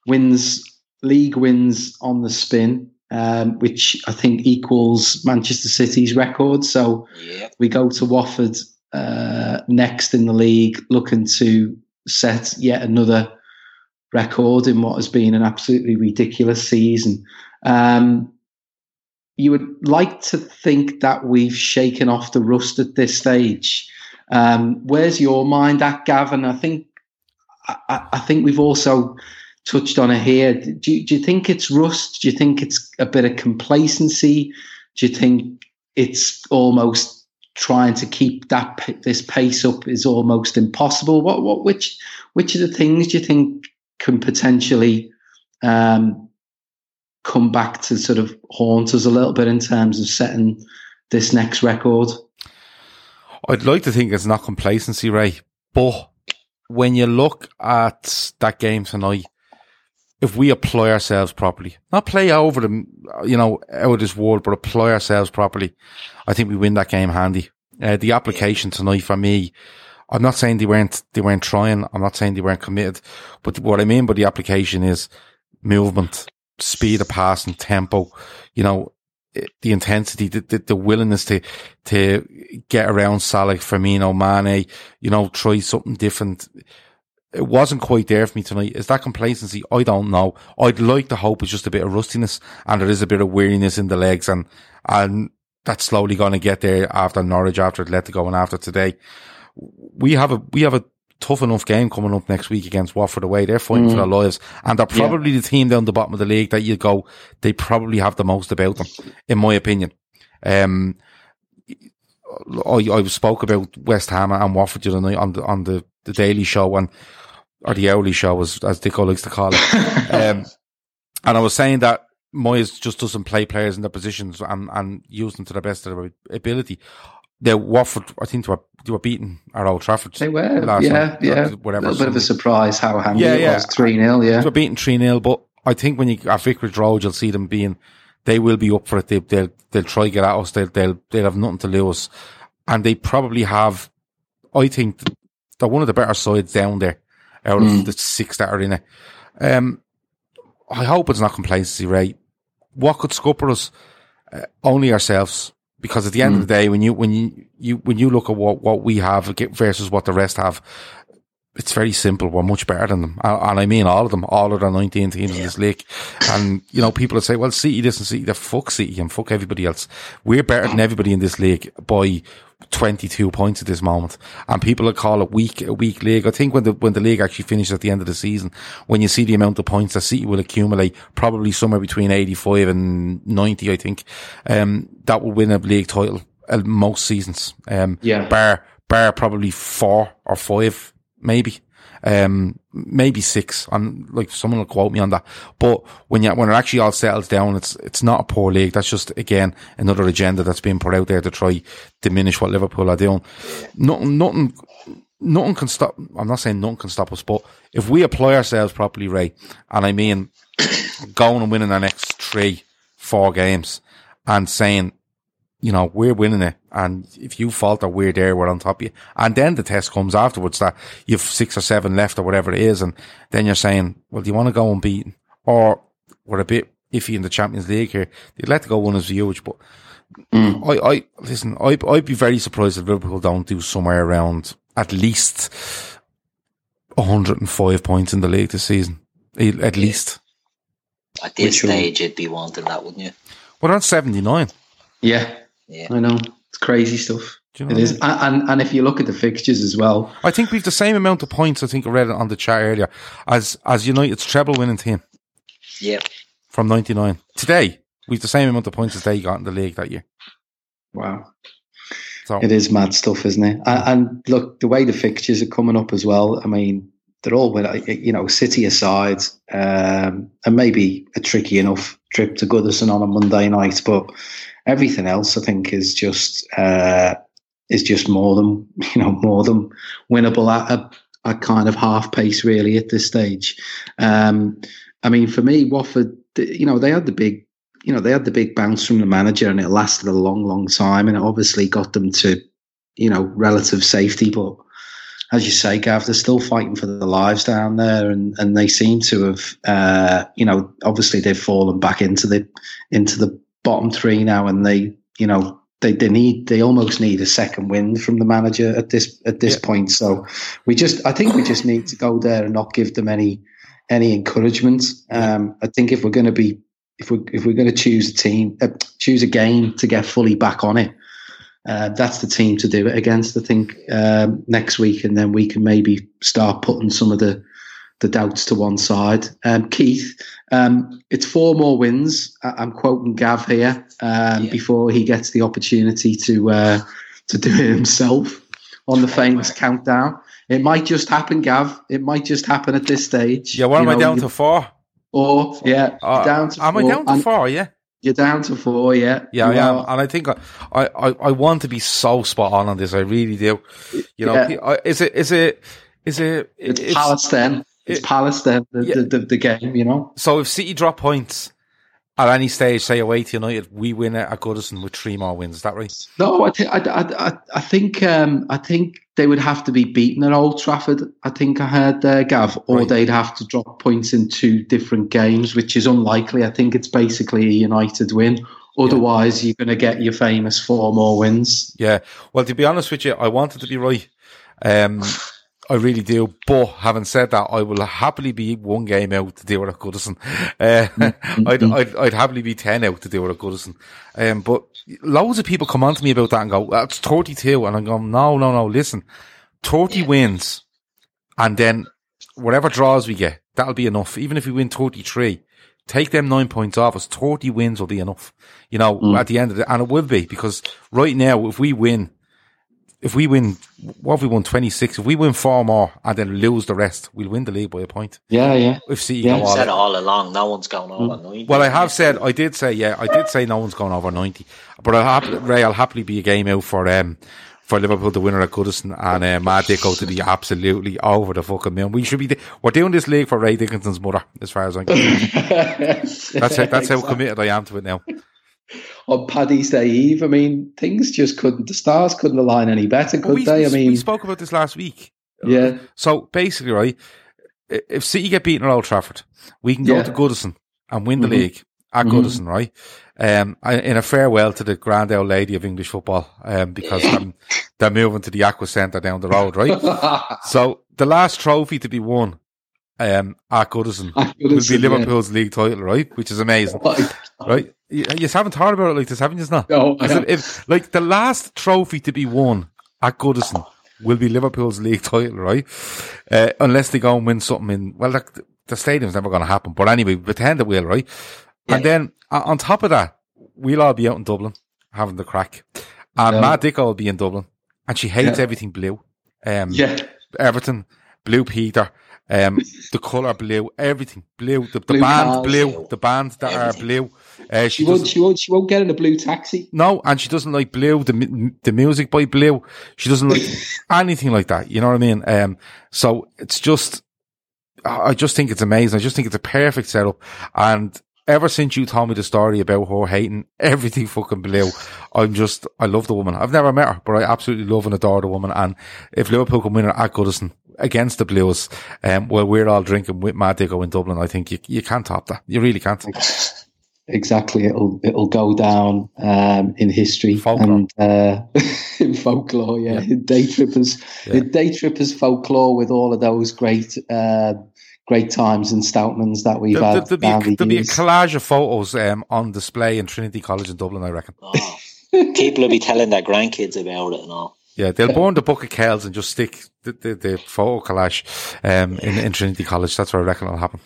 [SPEAKER 5] wins, league wins on the spin um, which I think equals Manchester City's record. So yep. we go to Watford uh, next in the league, looking to set yet another record in what has been an absolutely ridiculous season. Um, you would like to think that we've shaken off the rust at this stage. Um, where's your mind at, Gavin? I think I, I think we've also touched on it here. Do you, do you think it's rust? Do you think it's a bit of complacency? Do you think it's almost trying to keep that this pace up is almost impossible? What what which which of the things do you think can potentially um, come back to sort of haunt us a little bit in terms of setting this next record?
[SPEAKER 6] I'd like to think it's not complacency, Ray, but when you look at that game tonight, if we apply ourselves properly, not play over the, you know, out of this world, but apply ourselves properly, I think we win that game handy. Uh, the application tonight for me, I'm not saying they weren't, they weren't trying. I'm not saying they weren't committed, but what I mean by the application is movement, speed of passing, tempo, you know, the intensity, the, the, the, willingness to, to get around Salah, Firmino, Mane, you know, try something different it wasn't quite there for me tonight. Is that complacency? I don't know. I'd like to hope it's just a bit of rustiness and there is a bit of weariness in the legs and, and that's slowly going to get there after Norwich, after Atletico and after today. We have a, we have a tough enough game coming up next week against Watford away. They're fighting mm. for their lives and they're probably yeah. the team down the bottom of the league that you go, they probably have the most about them, in my opinion. Um, I, I spoke about West Ham and Watford the other night on the, on the, the Daily Show and or the hourly show, as, as Dicko likes to call it. um, and I was saying that Moyes just doesn't play players in their positions and, and use them to the best of their ability. The Watford, I think they were, they were beaten at Old Trafford.
[SPEAKER 5] They were, yeah, night, yeah. Whatever. A little bit of a surprise how handy yeah, yeah. was, 3 0, yeah.
[SPEAKER 6] They were beaten 3 0, but I think when you, at Vicarage Road, you'll see them being, they will be up for it. They, they'll, they'll try to get at us. They'll, they'll, they'll have nothing to lose. And they probably have, I think they're one of the better sides down there out of mm. the six that are in it. Um, I hope it's not complacency, right? What could scupper us? Uh, only ourselves. Because at the end mm. of the day, when you, when you, you, when you look at what, what we have versus what the rest have, it's very simple. We're much better than them. And I mean all of them, all of the 19 teams in this league. And, you know, people would say, well, City this and City that. Fuck City and fuck everybody else. We're better than everybody in this league by 22 points at this moment. And people will call it weak, a weak league. I think when the, when the league actually finishes at the end of the season, when you see the amount of points that City will accumulate, probably somewhere between 85 and 90, I think, um, that will win a league title uh, most seasons. Um,
[SPEAKER 5] yeah.
[SPEAKER 6] bar, bar probably four or five maybe. Um, maybe six. I'm like someone will quote me on that. But when you, when it actually all settles down, it's, it's not a poor league. That's just again another agenda that's being put out there to try diminish what Liverpool are doing. Nothing, nothing, nothing can stop. I'm not saying nothing can stop us, but if we apply ourselves properly, Ray, and I mean going and winning our next three, four games and saying, you know, we're winning it. And if you falter, we're there, we're on top of you. And then the test comes afterwards that you've six or seven left or whatever it is. And then you're saying, well, do you want to go unbeaten? Or we're a bit iffy in the Champions League here. They'd let the Atletico one is huge, but mm. I, I, listen, I, I'd be very surprised if Liverpool don't do somewhere around at least 105 points in the league this season. At least.
[SPEAKER 7] At this stage, you'd be wanting that, wouldn't you?
[SPEAKER 6] Well, that's 79.
[SPEAKER 5] Yeah. Yeah. I know. It's crazy stuff.
[SPEAKER 6] Do you know
[SPEAKER 5] It
[SPEAKER 6] what I mean?
[SPEAKER 5] and, and and if you look at the fixtures as well,
[SPEAKER 6] I think we've the same amount of points. I think I read it on the chat earlier as as United's treble winning team
[SPEAKER 7] Yeah.
[SPEAKER 6] from '99. Today we've the same amount of points as they got in the league that year.
[SPEAKER 5] wow,
[SPEAKER 6] So
[SPEAKER 5] it is mad stuff, isn't it? And, and look, the way the fixtures are coming up as well. I mean, they're all with you know City aside, um, and maybe a tricky enough trip to Goodison on a Monday night, but everything else I think is just uh, is just more than you know more than winnable at a, a kind of half pace really at this stage. Um, I mean, for me, Watford, you know, they had the big you know, they had the big bounce from the manager and it lasted a long, long time and it obviously got them to, you know, relative safety. But as you say, Gav, they're still fighting for their lives down there and, and they seem to have, uh, you know, obviously they've fallen back into the, into the bottom three now and they, you know, they, they need, they almost need a second wind from the manager at this, at this
[SPEAKER 6] Yeah.
[SPEAKER 5] point. So we just, I think we just need to go there and not give them any, any encouragement. Um, I think if we're going to be if we if we're going to choose a team, uh, choose a game to get fully back on it, uh, that's the team to do it against. I think um, next week, and then we can maybe start putting some of the the doubts to one side. Um, Keith, um, it's four more wins. I- I'm quoting Gav here um,
[SPEAKER 7] Yeah.
[SPEAKER 5] before he gets the opportunity to uh, to do it himself on the famous countdown. It might just happen, Gav. It might just happen at this stage.
[SPEAKER 6] yeah, what
[SPEAKER 5] You
[SPEAKER 6] am I down
[SPEAKER 5] you-
[SPEAKER 6] to four?
[SPEAKER 5] Or yeah,
[SPEAKER 6] Uh,
[SPEAKER 5] you're down to
[SPEAKER 6] am I
[SPEAKER 5] four,
[SPEAKER 6] down to
[SPEAKER 5] and
[SPEAKER 6] four? Yeah.
[SPEAKER 5] You're down to four, yeah.
[SPEAKER 6] Yeah,
[SPEAKER 5] You
[SPEAKER 6] I am,
[SPEAKER 5] are.
[SPEAKER 6] and I think I, I, I want to be so spot on on this. I really do. You know,
[SPEAKER 5] Yeah.
[SPEAKER 6] I- is it, is it, is it?
[SPEAKER 5] It's, Palestine. It's
[SPEAKER 6] it-
[SPEAKER 5] Palestine, the,
[SPEAKER 6] Yeah.
[SPEAKER 5] the, the, the game, you know?
[SPEAKER 6] So if City drop points at any stage, say away to United, we win it at Goodison with three more wins. Is that right?
[SPEAKER 5] No, I, th- I, I, I- I think um, I think they would have to be beaten at Old Trafford. I think I heard there, Gav, or
[SPEAKER 6] Right.
[SPEAKER 5] they'd have to drop points in two different games, which is unlikely. I think it's basically a United win. Otherwise, you're going to get your famous four more wins.
[SPEAKER 6] Yeah. Well, to be honest with you, I wanted to be right. Um, I really do. But having said that, I will happily be one game out to do it at Goodison. Uh, I'd, I'd, I'd happily be 10 out to do it at Goodison. Um, but loads of people come on to me about that and go, that's 32. And I'm going, no, no, no, listen, 30 wins and then whatever draws we get, that'll be enough. Even if we win 33, take them nine points off us, 30 wins will be enough, you know, at the end of it. And it will be because right now, if we win, if we win, what if we won 26? If we win four more and then lose the rest, we'll win the league by a point.
[SPEAKER 5] Yeah, yeah.
[SPEAKER 6] If City
[SPEAKER 5] Yeah.
[SPEAKER 6] go
[SPEAKER 7] I've
[SPEAKER 6] all
[SPEAKER 7] said it all along. No one's going over 90.
[SPEAKER 6] Well, I have said, I did say, yeah, I did say no one's going over 90, but I'll happily, Ray, I'll happily be a game out for, um, for Liverpool, the winner at Goodison, and uh, Matt Dicko to be absolutely over the fucking moon. We should be, we're doing this league for Ray Dickinson's mother, as far as I'm concerned. That's how, that's how committed I am to it now.
[SPEAKER 5] On Paddy's Day Eve, I mean, things just couldn't, the stars couldn't align any better, could
[SPEAKER 6] we,
[SPEAKER 5] they? I mean,
[SPEAKER 6] we spoke about this last week.
[SPEAKER 5] yeah.
[SPEAKER 6] So basically, right, if City get beaten at Old Trafford, we can go
[SPEAKER 5] Yeah.
[SPEAKER 6] to Goodison and win the
[SPEAKER 5] Mhm.
[SPEAKER 6] league at
[SPEAKER 5] Mhm.
[SPEAKER 6] Goodison, right? Um, in a farewell to the grand old lady of English football, um, because um, they're moving to the Aqua Centre down the road, right? so the last trophy to be won, um, at Goodison
[SPEAKER 5] At
[SPEAKER 6] will be
[SPEAKER 5] Goodison, yeah.
[SPEAKER 6] Liverpool's league title, right? Which is amazing, right? You, you haven't thought about it like this, haven't you? Not?
[SPEAKER 5] No, I
[SPEAKER 6] if- like the last trophy to be won at Goodison will be Liverpool's league title, right? Uh, unless they go and win something in, well, the, the stadium's never going to happen. But anyway, pretend it will, right? And then uh, on top of that, we'll all be out in Dublin having the crack. And
[SPEAKER 5] Yeah.
[SPEAKER 6] Matt Dicko will be in Dublin and she hates
[SPEAKER 5] Yeah.
[SPEAKER 6] everything blue. Um,
[SPEAKER 5] Yeah.
[SPEAKER 6] Everton, Blue Peter, um, the colour blue, everything blue, the, the
[SPEAKER 5] Blue
[SPEAKER 6] band blue, the bands that
[SPEAKER 7] Everything.
[SPEAKER 6] are blue. Uh,
[SPEAKER 5] She
[SPEAKER 6] she
[SPEAKER 5] won't, she won't, she won't get in a blue taxi.
[SPEAKER 6] no, and she doesn't like blue, the the music by blue. She doesn't like anything like that. You know what I mean? Um, so it's just, I just think it's amazing. I just think it's a perfect setup. And ever since you told me the story about her hating everything fucking blue, I'm just, I love the woman. I've never met her, but I absolutely love and adore the woman. And if Liverpool can win it at Goodison against the Blues, um, while we're all drinking with Mad Dicko in Dublin, I think you, you can't top that. You really can't.
[SPEAKER 5] Exactly, it'll it'll go down um, in history
[SPEAKER 6] Folklore.
[SPEAKER 5] and uh, in folklore. Yeah, in day trippers,
[SPEAKER 6] Yeah.
[SPEAKER 5] in day trippers folklore with all of those great uh, great times and Stoutmans that we've
[SPEAKER 6] There,
[SPEAKER 5] had.
[SPEAKER 6] will be, a,
[SPEAKER 5] the
[SPEAKER 6] there'll be a collage of photos um, on display in Trinity College in Dublin, I reckon.
[SPEAKER 7] Oh, People will be telling their grandkids about it and all.
[SPEAKER 6] Yeah, they'll burn the book of Kells and just stick the, the, the photo collage um, in, in Trinity College. That's where I reckon it'll happen.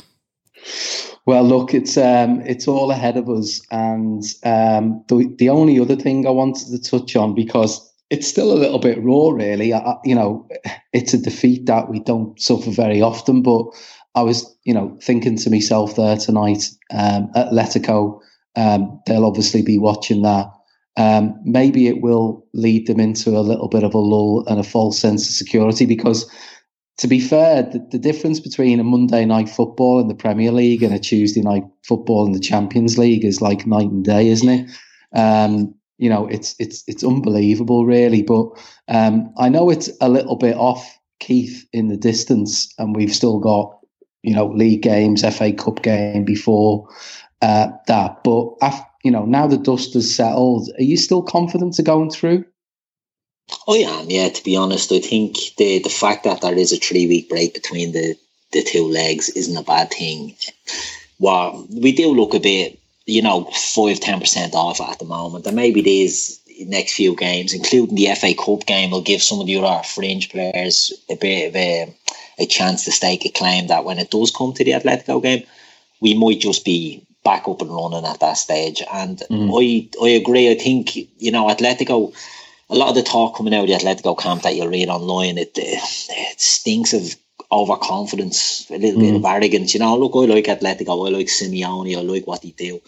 [SPEAKER 5] Well, look, it's um, it's all ahead of us, and um, the the only other thing I wanted to touch on because it's still a little bit raw, really. I, you know, it's a defeat that we don't suffer very often, but I was, you know, thinking to myself there tonight, um, Atletico, um, they'll obviously be watching that. Um, maybe it will lead them into a little bit of a lull and a false sense of security because to be fair, the, the, difference between a Monday night football in the Premier League and a Tuesday night football in the Champions League is like night and day, isn't it? Um, you know, it's it's it's unbelievable, really. But um, I know it's a little bit off Keith in the distance, and we've still got you know league games, FA Cup game before uh, that. But after, you know, now the dust has settled, are you still confident to going through?
[SPEAKER 7] I am, yeah. To be honest, I think the the fact that there is a three week break between the the two legs isn't a bad thing. Well, we do look a bit, you know, five ten percent off at the moment, and maybe these next few games, including the FA Cup game, will give some of the other fringe players a bit of a, a chance to stake a claim that when it does come to the Atletico game, we might just be back up and running at that stage. And mm. I I agree. I think you know Atletico a lot of the talk coming out of the Atletico camp that you'll read online, it, it stinks of overconfidence, a little mm. bit of mm. arrogance. You know, look, I like Atletico, I like Simeone, I like what they do.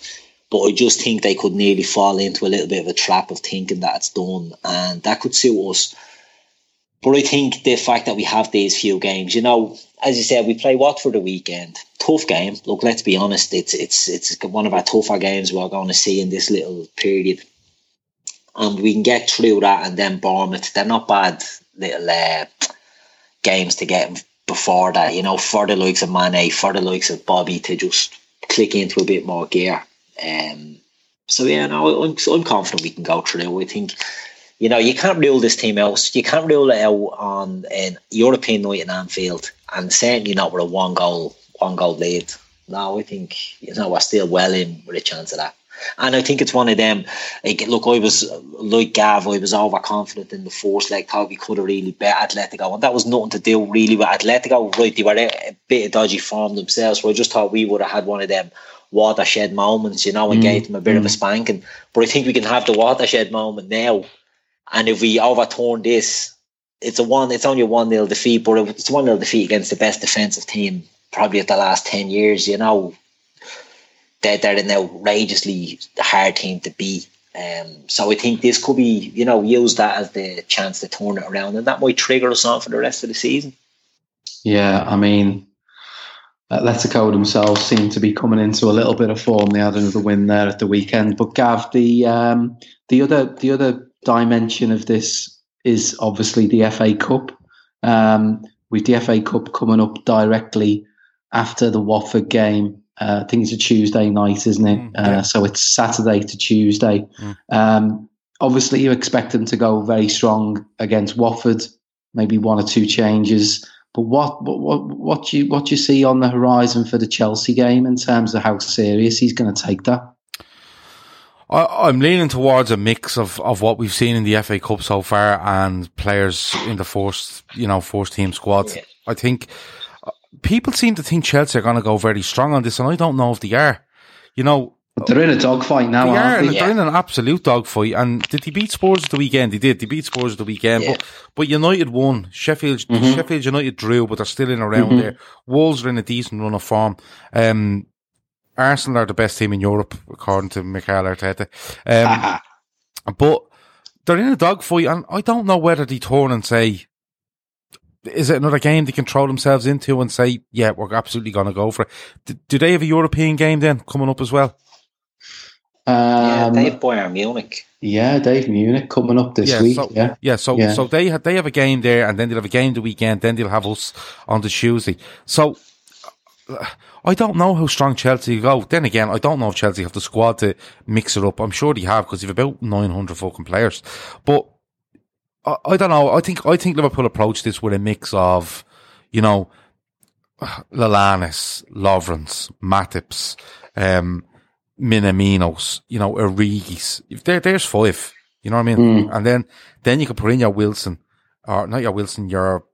[SPEAKER 7] But I just think they could nearly fall into a little bit of a trap of thinking that it's done, and that could suit us. But I think the fact that we have these few games, you know, as you said, we play Watford the weekend. Tough game. Look, let's be honest, it's it's it's one of our tougher games we're going to see in this little period and we can get through that and then Bournemouth. They're not bad little uh, games to get before that, you know, for the likes of Mane, for the likes of Bobby to just click into a bit more gear. Um, so yeah, no, I'm, I'm confident we can go through. I think, you know, you can't rule this team out. You can't rule it out on an European night in Anfield, and certainly not with a one goal one goal lead. No, I think you know we're still well in with a chance of that. And I think it's one of them. Like, look, I was like Gav, I was overconfident in the first leg. Thought we could have really bet Atletico, and that was nothing to do really with Atletico. Right, they were a, bit of dodgy form themselves. So I just thought we would have had one of them watershed moments, you know, and mm. gave them a bit mm. of a mm. spanking. But I think we can have the watershed moment now. And if we overturn this, it's a one. It's only a one 0 defeat, but it's one 0 defeat against the best defensive team probably of the last ten years. You know, they're, they're an outrageously hard team to beat. Um, so I think this could be, you know, use that as the chance to turn it around, and that might trigger us on for the rest of the season.
[SPEAKER 5] Yeah, I mean, Atletico themselves seem to be coming into a little bit of form. They had another win there at the weekend, but Gav, the um, the other the other dimension of this is obviously the FA Cup. Um, with the FA Cup coming up directly after the Watford game, uh, I think it's a Tuesday night, isn't it? Mm, yeah. uh, so it's Saturday to Tuesday. Mm. Um, obviously, you expect them to go very strong against Watford, maybe one or two changes. But what what what what do you what do you see on the horizon for the Chelsea game in terms of how serious he's going to take that?
[SPEAKER 6] I, am leaning towards a mix of, of what we've seen in the FA Cup so far and players in the first you know first team squad. Yeah. I think people seem to think Chelsea are going to go very strong on this, and I don't know if they are. You know,
[SPEAKER 5] they're in a dogfight now.
[SPEAKER 6] They
[SPEAKER 5] are.
[SPEAKER 6] They? They're in an absolute dogfight. And did they beat Spurs the weekend? They did. They beat Spurs the weekend. Yeah. But, but United won. Sheffield mm-hmm. Sheffield United drew, but they're still in around mm-hmm. there. Wolves are in a decent run of form. Um, Arsenal are the best team in Europe, according to Mikel Arteta. Um, but they're in a dogfight, and I don't know whether they turn and say, is it another game they can throw themselves into and say, yeah, we're absolutely going to go for it? Do, do, they have a European game then coming up as well?
[SPEAKER 7] Um, yeah, they have Bayern Munich.
[SPEAKER 5] Yeah, Bayern Munich coming up this
[SPEAKER 6] yeah,
[SPEAKER 5] week.
[SPEAKER 6] So,
[SPEAKER 5] yeah,
[SPEAKER 6] yeah. So, yeah. so they have they have a game there, and then they'll have a game the weekend. Then they'll have us on the Tuesday. So, uh, I don't know how strong Chelsea go. Then again, I don't know if Chelsea have the squad to mix it up. I'm sure they have because they've about 900 fucking players. But I, I don't know. I think I think Liverpool approached this with a mix of, you know, Lallana's, Lovren's, Matip's, um, Minaminos, you know, Origis. If there, there's five. You know what I mean? And then, then you could put in your Wilson, or not your Wilson, your,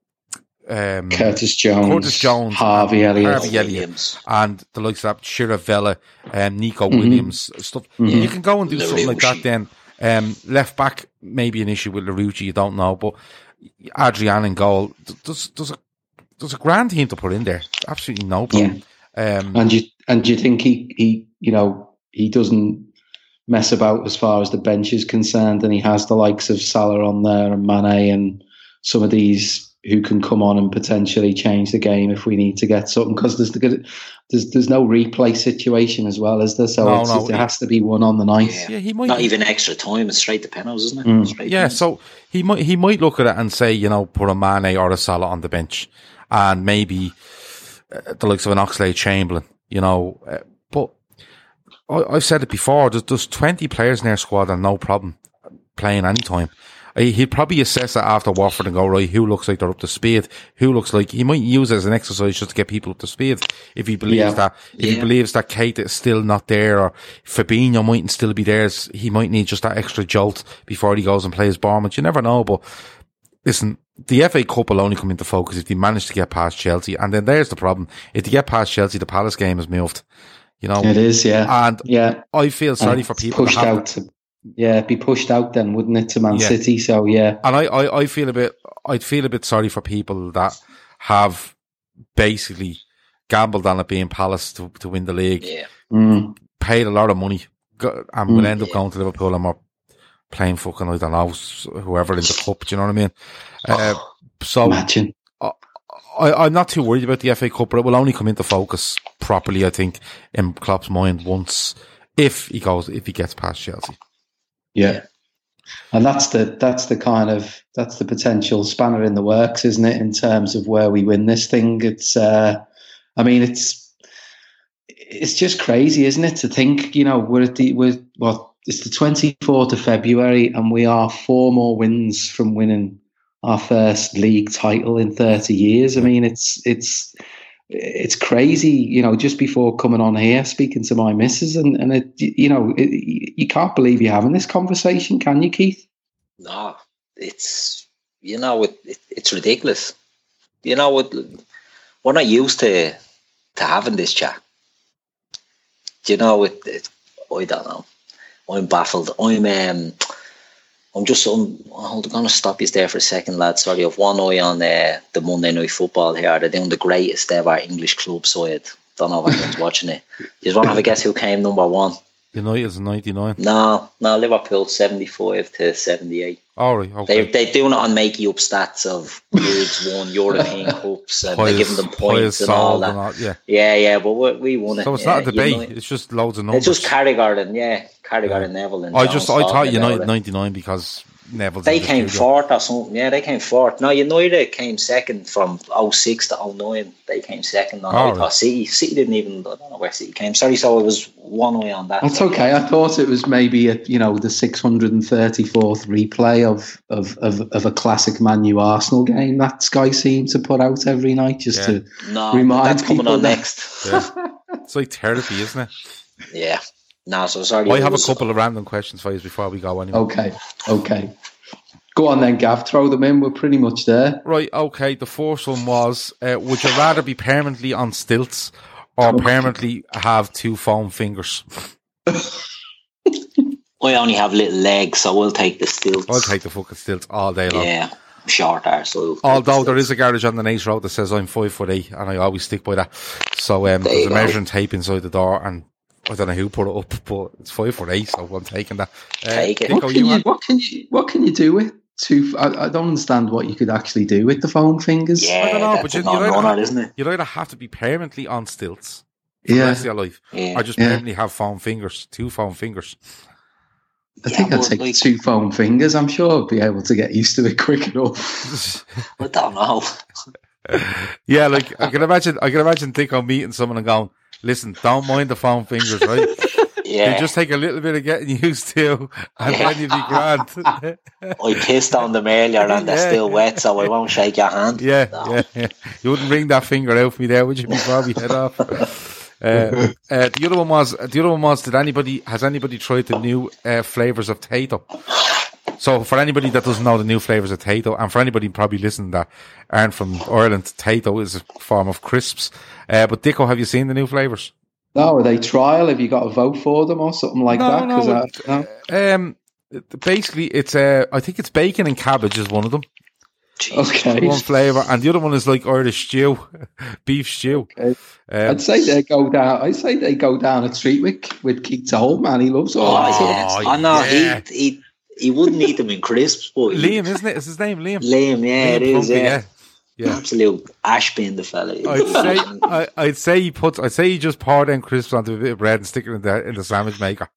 [SPEAKER 6] um,
[SPEAKER 5] Curtis Jones,
[SPEAKER 6] Curtis Jones,
[SPEAKER 5] Harvey
[SPEAKER 6] and
[SPEAKER 5] Elliott.
[SPEAKER 6] Harvey Elliott,
[SPEAKER 7] Williams.
[SPEAKER 6] and the likes of that Chirivella, um, Neco
[SPEAKER 5] Mm-hmm.
[SPEAKER 6] Williams, stuff. You can go and do something like that then. Um, left back, maybe an issue with Larouci, you don't know, but Adrian in goal, th- there's, there's a, there's a grand team to put in there. Absolutely no problem. Um,
[SPEAKER 5] And you and do you think he he you know he doesn't mess about as far as the bench is concerned, and he has the likes of Salah on there and Mane and some of these who can come on and potentially change the game if we need to get something because there's the good there's there's no replay situation as well as there so
[SPEAKER 6] No,
[SPEAKER 5] it's,
[SPEAKER 6] no,
[SPEAKER 5] there
[SPEAKER 6] it-
[SPEAKER 5] has to be one on the night.
[SPEAKER 7] Yeah.
[SPEAKER 6] yeah, he might.
[SPEAKER 7] Not even extra time. It's straight to penalties, isn't it?
[SPEAKER 5] Mm.
[SPEAKER 6] Yeah,
[SPEAKER 7] penalties.
[SPEAKER 6] so he might he might look at it and say, you know, put a Mane or a Salah on the bench, and maybe uh, the likes of an Oxlade Chamberlain, you know. Uh, but I, I've said it before. There's, there's 20 players in their squad and no problem playing any time. He'd probably assess it after Watford and go, right, who looks like they're up to speed? Who looks like, he might use it as an exercise just to get people up to speed. If he believes
[SPEAKER 5] Yeah.
[SPEAKER 6] that, if he believes that Keita is still not there or Fabinho mightn't still be there, he might need just that extra jolt before he goes and plays Bournemouth. You never know, but listen, the FA Cup will only come into focus if they manage to get past Chelsea. And then there's the problem. If they get past Chelsea, the Palace game is moved. You know,
[SPEAKER 5] It is, yeah,
[SPEAKER 6] and
[SPEAKER 5] yeah.
[SPEAKER 6] I feel sorry
[SPEAKER 5] And
[SPEAKER 6] for people
[SPEAKER 5] pushed out. To, yeah, be pushed out then, wouldn't it, to Man
[SPEAKER 6] Yeah.
[SPEAKER 5] City? So yeah,
[SPEAKER 6] And I, I, I feel a bit, I'd feel a bit sorry for people that have basically gambled on it being Palace to, to win the league,
[SPEAKER 7] yeah.
[SPEAKER 5] mm,
[SPEAKER 6] paid a lot of money, go, and will
[SPEAKER 5] Mm.
[SPEAKER 6] end up going to Liverpool and we're playing fucking, I don't know, whoever in the cup, do you know what I mean? Uh, so
[SPEAKER 5] imagine.
[SPEAKER 6] I, I'm not too worried about the FA Cup, but it will only come into focus properly, I think, in Klopp's mind once, if he goes, if he gets past Chelsea.
[SPEAKER 5] Yeah. And that's the that's the kind of that's the potential spanner in the works, isn't it? In terms of where we win this thing, it's uh, I mean, it's it's just crazy, isn't it? To think, you know, we're at the we're well, it's the twenty fourth of February, and we are four more wins from winning our first league title in thirty years. I mean, it's it's it's crazy, you know, just before coming on here, speaking to my missus, and, and it, you know, it, you can't believe you're having this conversation, can you, Keith?
[SPEAKER 7] No, it's you know it, it it's ridiculous. You know what? We're not used to to having this chat. Do you know it, it? I don't know. I'm baffled. I'm um. I'm just I'm, I'm going to stop you there for a second, lad. Sorry, I've one eye on uh, the Monday Night Football here. They're doing the greatest ever English club side. Don't know if anyone's watching it. You want to have a guess who came number one?
[SPEAKER 6] United's 99.
[SPEAKER 7] No, no, Liverpool 75 to 78.
[SPEAKER 6] All right, okay.
[SPEAKER 7] They they're doing it on making up stats of leagues won European cups and they're giving them points and all that.
[SPEAKER 6] yeah.
[SPEAKER 7] Yeah, yeah, but we, we won it.
[SPEAKER 6] So it's
[SPEAKER 7] yeah,
[SPEAKER 6] not a debate.
[SPEAKER 7] United-
[SPEAKER 6] It's just loads of numbers.
[SPEAKER 7] It's just Carragher and yeah, Carragher and Neville and
[SPEAKER 6] I
[SPEAKER 7] Jones
[SPEAKER 6] just I thought
[SPEAKER 7] talking
[SPEAKER 6] United 99 because Neville's
[SPEAKER 7] They
[SPEAKER 6] in the
[SPEAKER 7] came fourth or something. Yeah, they came fourth. No, United came second from 06 to 09. They came second. No,
[SPEAKER 6] Oh,
[SPEAKER 7] I
[SPEAKER 6] right.
[SPEAKER 7] thought City. City didn't even. I don't know where City came. Sorry, so it was one eye on that.
[SPEAKER 5] That's okay. I thought it was maybe a, you know the 634th replay of of, of, of a classic Man U Arsenal game that Sky seem to put out every night just
[SPEAKER 6] Yeah.
[SPEAKER 5] to
[SPEAKER 7] No,
[SPEAKER 5] remind
[SPEAKER 7] that's coming on
[SPEAKER 5] that-
[SPEAKER 7] next.
[SPEAKER 6] Yeah. It's like therapy, isn't it?
[SPEAKER 7] Yeah. No, so sorry.
[SPEAKER 6] I have a couple of random questions for you before we go anyway.
[SPEAKER 5] Okay, okay. Go on then, Gav. Throw them in. We're pretty much there.
[SPEAKER 6] Right, okay. The first one was uh, Would you rather be permanently on stilts or permanently have two foam fingers?
[SPEAKER 7] I only have little legs, so we'll take the stilts.
[SPEAKER 6] I'll take the fucking stilts all day long.
[SPEAKER 7] Yeah, short are so.
[SPEAKER 6] Although there is a garage on the Naas Road that says I'm five foot eight, and I always stick by that. So um,
[SPEAKER 7] There
[SPEAKER 6] there's a
[SPEAKER 7] go.
[SPEAKER 6] measuring tape inside the door, and I don't know who put it up, but it's five foot eight, so I'm taking that. Uh,
[SPEAKER 7] Take it.
[SPEAKER 5] What can
[SPEAKER 6] you
[SPEAKER 5] you what can you what can you do with two? I, I don't understand what you could actually do with the foam fingers.
[SPEAKER 7] Yeah,
[SPEAKER 6] I don't know, but you, you'd,
[SPEAKER 7] non-runner,
[SPEAKER 6] either,
[SPEAKER 7] isn't it?
[SPEAKER 6] you'd either have to be permanently on stilts for the
[SPEAKER 5] yeah.
[SPEAKER 6] rest of your life,
[SPEAKER 7] Yeah.
[SPEAKER 6] or just
[SPEAKER 5] Yeah.
[SPEAKER 6] permanently have foam fingers, two foam fingers.
[SPEAKER 5] I
[SPEAKER 7] Yeah,
[SPEAKER 5] think I'd take
[SPEAKER 7] like-
[SPEAKER 5] two foam fingers. I'm sure I'd be able to get used to it quick enough.
[SPEAKER 7] I don't know.
[SPEAKER 6] yeah, like I can imagine, I can imagine Dicko meeting someone and going, "Listen, don't mind the foam fingers, right?
[SPEAKER 7] Yeah,
[SPEAKER 6] They just take a little bit of getting used to, and then you'll be grand."
[SPEAKER 7] I pissed on them earlier and they're
[SPEAKER 6] Yeah.
[SPEAKER 7] still wet, so I won't shake your hand.
[SPEAKER 6] Yeah,
[SPEAKER 7] No.
[SPEAKER 6] yeah, yeah. You wouldn't ring that finger out for me there, would you? Before we head off. Uh, uh, the other one was the other one was did anybody has anybody tried the new uh, flavors of potato? So for anybody that doesn't know the new flavors of Tayto, and for anybody probably listening that aren't from Ireland, Tayto is a form of crisps. Uh, but Dicko, have you seen the new flavors?
[SPEAKER 5] No, are they trial? Have you got to vote for them or something like
[SPEAKER 6] No,
[SPEAKER 5] that? 'Cause
[SPEAKER 6] no,
[SPEAKER 5] I- no?
[SPEAKER 6] Um, basically, it's uh, I think it's bacon and cabbage is one of them.
[SPEAKER 5] Okay.
[SPEAKER 6] One flavor, and the other one is like Irish stew, beef stew. Um,
[SPEAKER 5] I'd say they go down. I'd say they go down a treat with with Keith Holt, man. He loves all
[SPEAKER 7] Oh,
[SPEAKER 5] that.
[SPEAKER 7] yeah.
[SPEAKER 6] Oh,
[SPEAKER 7] I know
[SPEAKER 6] yeah.
[SPEAKER 7] he, he he wouldn't eat them in crisps, but
[SPEAKER 6] Liam, isn't it? it? Is his name Liam?
[SPEAKER 7] Liam, yeah, it
[SPEAKER 6] Liam
[SPEAKER 7] is,
[SPEAKER 6] Plumpy,
[SPEAKER 7] yeah.
[SPEAKER 6] yeah.
[SPEAKER 7] Absolute ash bin, the fella.
[SPEAKER 6] I'd say I, I'd say he puts I'd say he just poured them crisps onto a bit of bread and stick it in the in the sandwich maker.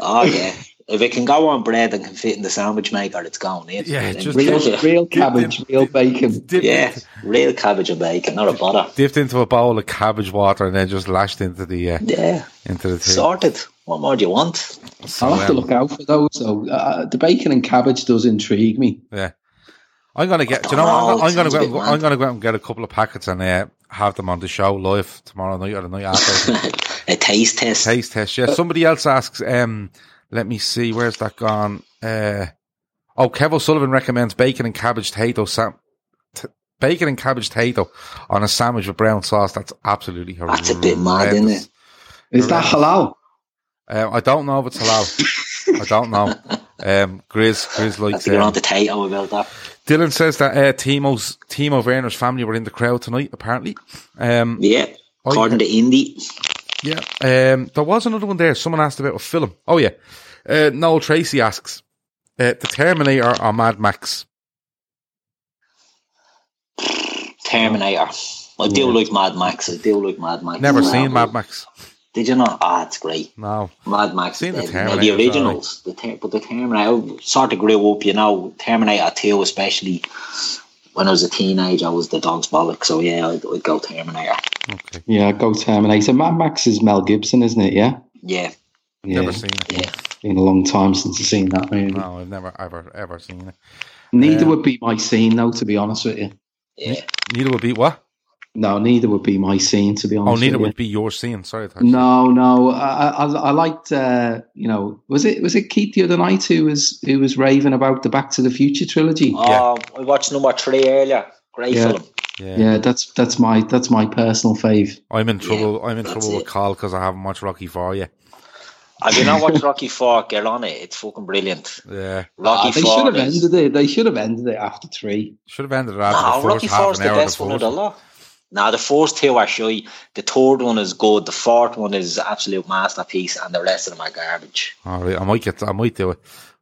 [SPEAKER 7] oh yeah. If it can go on bread and can fit in the sandwich maker, it's going in.
[SPEAKER 6] Yeah, just-
[SPEAKER 5] Real, real cabbage, real bacon.
[SPEAKER 6] Dipped,
[SPEAKER 7] yeah, real cabbage and bacon, not a butter.
[SPEAKER 6] dipped into a bowl of cabbage water and then just lashed into the uh,
[SPEAKER 7] Yeah,
[SPEAKER 6] into the thing.
[SPEAKER 7] sorted. What more do you want?
[SPEAKER 6] So,
[SPEAKER 5] I'll have to
[SPEAKER 6] um,
[SPEAKER 5] look out for those. though. uh, the bacon and cabbage does intrigue me.
[SPEAKER 6] Yeah, I'm gonna get. Do you know what? I'm, I'm gonna go. out I'm gonna go out and get a couple of packets and uh, have them on the show live tomorrow night or the night after.
[SPEAKER 7] a taste test.
[SPEAKER 6] Taste test. Yeah. Somebody else asks. Um, let me see. Where's that gone? Uh, oh, Kev O'Sullivan recommends bacon and cabbage Tayto sam. T- bacon and cabbage Tayto on a sandwich with brown sauce. That's absolutely horrendous.
[SPEAKER 7] That's a bit mad, isn't it?
[SPEAKER 5] Is that halal?
[SPEAKER 6] Uh, I don't know if it's halal. I don't know. Um, Grizz, Grizz likes.
[SPEAKER 7] get on
[SPEAKER 6] Um,
[SPEAKER 7] to Tayto about that.
[SPEAKER 6] Dylan says that uh, Timo's Timo Werner's family were in the crowd tonight. Apparently, um,
[SPEAKER 7] Yeah,
[SPEAKER 6] Oh,
[SPEAKER 7] according to Indy.
[SPEAKER 6] yeah. Um, there was another one there. Someone asked about a film. Oh yeah. Uh, Noel Tracy asks, uh, "The Terminator or Mad Max?"
[SPEAKER 7] Terminator. I do like Mad Max. I do like Mad Max.
[SPEAKER 6] Never seen Mad Max.
[SPEAKER 7] Did you not? Ah, it's great.
[SPEAKER 6] No.
[SPEAKER 7] Mad Max.
[SPEAKER 6] Seen the
[SPEAKER 7] the, the
[SPEAKER 6] it's
[SPEAKER 7] originals. The ter- but the Terminator I sort of grew up, you know. Terminator 2, especially when I was a teenager, I was the dog's bollock. So yeah, I'd, I'd go Terminator.
[SPEAKER 6] Okay.
[SPEAKER 5] Yeah, go Terminator. Mad Max is Mel Gibson, isn't it? Yeah.
[SPEAKER 7] Yeah,
[SPEAKER 5] Yeah.
[SPEAKER 6] Never seen it.
[SPEAKER 7] yeah.
[SPEAKER 5] Been a long time since I've seen that movie.
[SPEAKER 6] No, I've never ever ever seen it.
[SPEAKER 5] Neither
[SPEAKER 6] Um,
[SPEAKER 5] would be my scene, though. To be honest with you,
[SPEAKER 7] Yeah.
[SPEAKER 6] Neither would be what?
[SPEAKER 5] No, neither would be my scene. To be honest.
[SPEAKER 6] Oh,
[SPEAKER 5] honest,
[SPEAKER 6] neither
[SPEAKER 5] with
[SPEAKER 6] would be your scene. Sorry. I
[SPEAKER 5] you.
[SPEAKER 6] you-
[SPEAKER 5] No, no. I, I, I liked. Uh, you know, was it was it Keith the other night who was who was raving about the Back to the Future trilogy?
[SPEAKER 7] Oh, I watched number three earlier. Great
[SPEAKER 5] Yeah.
[SPEAKER 7] film.
[SPEAKER 6] Yeah.
[SPEAKER 5] Yeah, that's that's my that's my personal fave.
[SPEAKER 6] I'm in trouble.
[SPEAKER 7] Yeah,
[SPEAKER 6] I'm in
[SPEAKER 7] that's
[SPEAKER 6] trouble with
[SPEAKER 7] it.
[SPEAKER 6] Carl because I haven't watched Rocky Four yet.
[SPEAKER 7] Have you not watched Rocky Four? Get on it. It's fucking brilliant.
[SPEAKER 6] Yeah.
[SPEAKER 7] Rocky
[SPEAKER 5] Ah, they
[SPEAKER 7] Four.
[SPEAKER 5] should have
[SPEAKER 7] is-
[SPEAKER 5] ended it. They should have ended it after three.
[SPEAKER 6] Should have ended it after
[SPEAKER 7] No,
[SPEAKER 6] the first
[SPEAKER 7] Rocky
[SPEAKER 6] half
[SPEAKER 7] Four's
[SPEAKER 6] an
[SPEAKER 7] the
[SPEAKER 6] hour.
[SPEAKER 7] best one of the lot. Now the first two are shy. The third one is good. The fourth one is absolute masterpiece, and the rest of them are garbage.
[SPEAKER 6] All right, I might get. I might do it.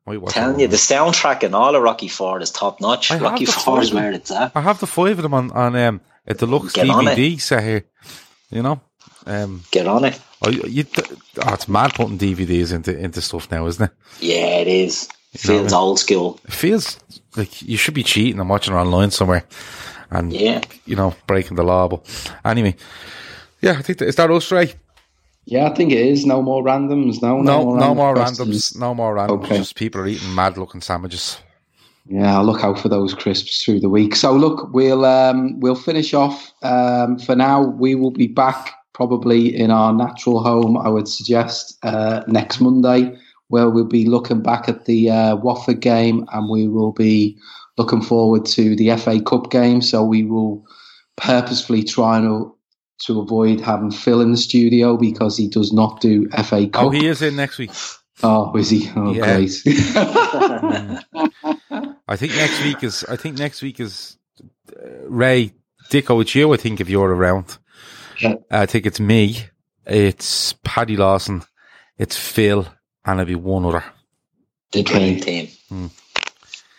[SPEAKER 6] Might
[SPEAKER 7] telling you, the soundtrack in all of Rocky Four is top notch. Rocky
[SPEAKER 6] the
[SPEAKER 7] Four is where it's at.
[SPEAKER 6] I have the five of them on on um, a deluxe
[SPEAKER 7] Get
[SPEAKER 6] DVD set here. You know, um,
[SPEAKER 7] Get on it.
[SPEAKER 6] I, you, oh, it's mad putting DVDs into into stuff now, isn't it?
[SPEAKER 7] Yeah, it is. It
[SPEAKER 6] You know
[SPEAKER 7] feels
[SPEAKER 6] I
[SPEAKER 7] old school.
[SPEAKER 6] It feels like you should be cheating and watching it online somewhere, and
[SPEAKER 7] Yeah.
[SPEAKER 6] you know, breaking the law. But anyway, yeah, I think that, is that us, Ray?
[SPEAKER 5] Yeah, I think it is. No more randoms. No,
[SPEAKER 6] No, no, more
[SPEAKER 5] questions.
[SPEAKER 6] randoms. No more randoms.
[SPEAKER 5] Okay.
[SPEAKER 6] Just people are eating mad looking sandwiches.
[SPEAKER 5] Yeah, I'll look out for those crisps through the week. So look, we'll um, we'll finish off. Um, for now, we will be back probably in our natural home. I would suggest uh, next Monday, where we'll be looking back at the uh, Watford game, and we will be looking forward to the FA Cup game. So we will purposefully try to to avoid having Phil in the studio because he does not do FA Cup.
[SPEAKER 6] Oh, he is in next week.
[SPEAKER 5] Oh, is he? Oh,
[SPEAKER 6] Yeah.
[SPEAKER 5] great.
[SPEAKER 6] I think next week is. I think next week is uh, Ray Dicko. It's you. I think if you're around.
[SPEAKER 5] Yeah.
[SPEAKER 6] I think it's me. It's Paddy Lawson. It's Phil, and it'll be one other.
[SPEAKER 7] The dream
[SPEAKER 5] Okay.
[SPEAKER 7] team.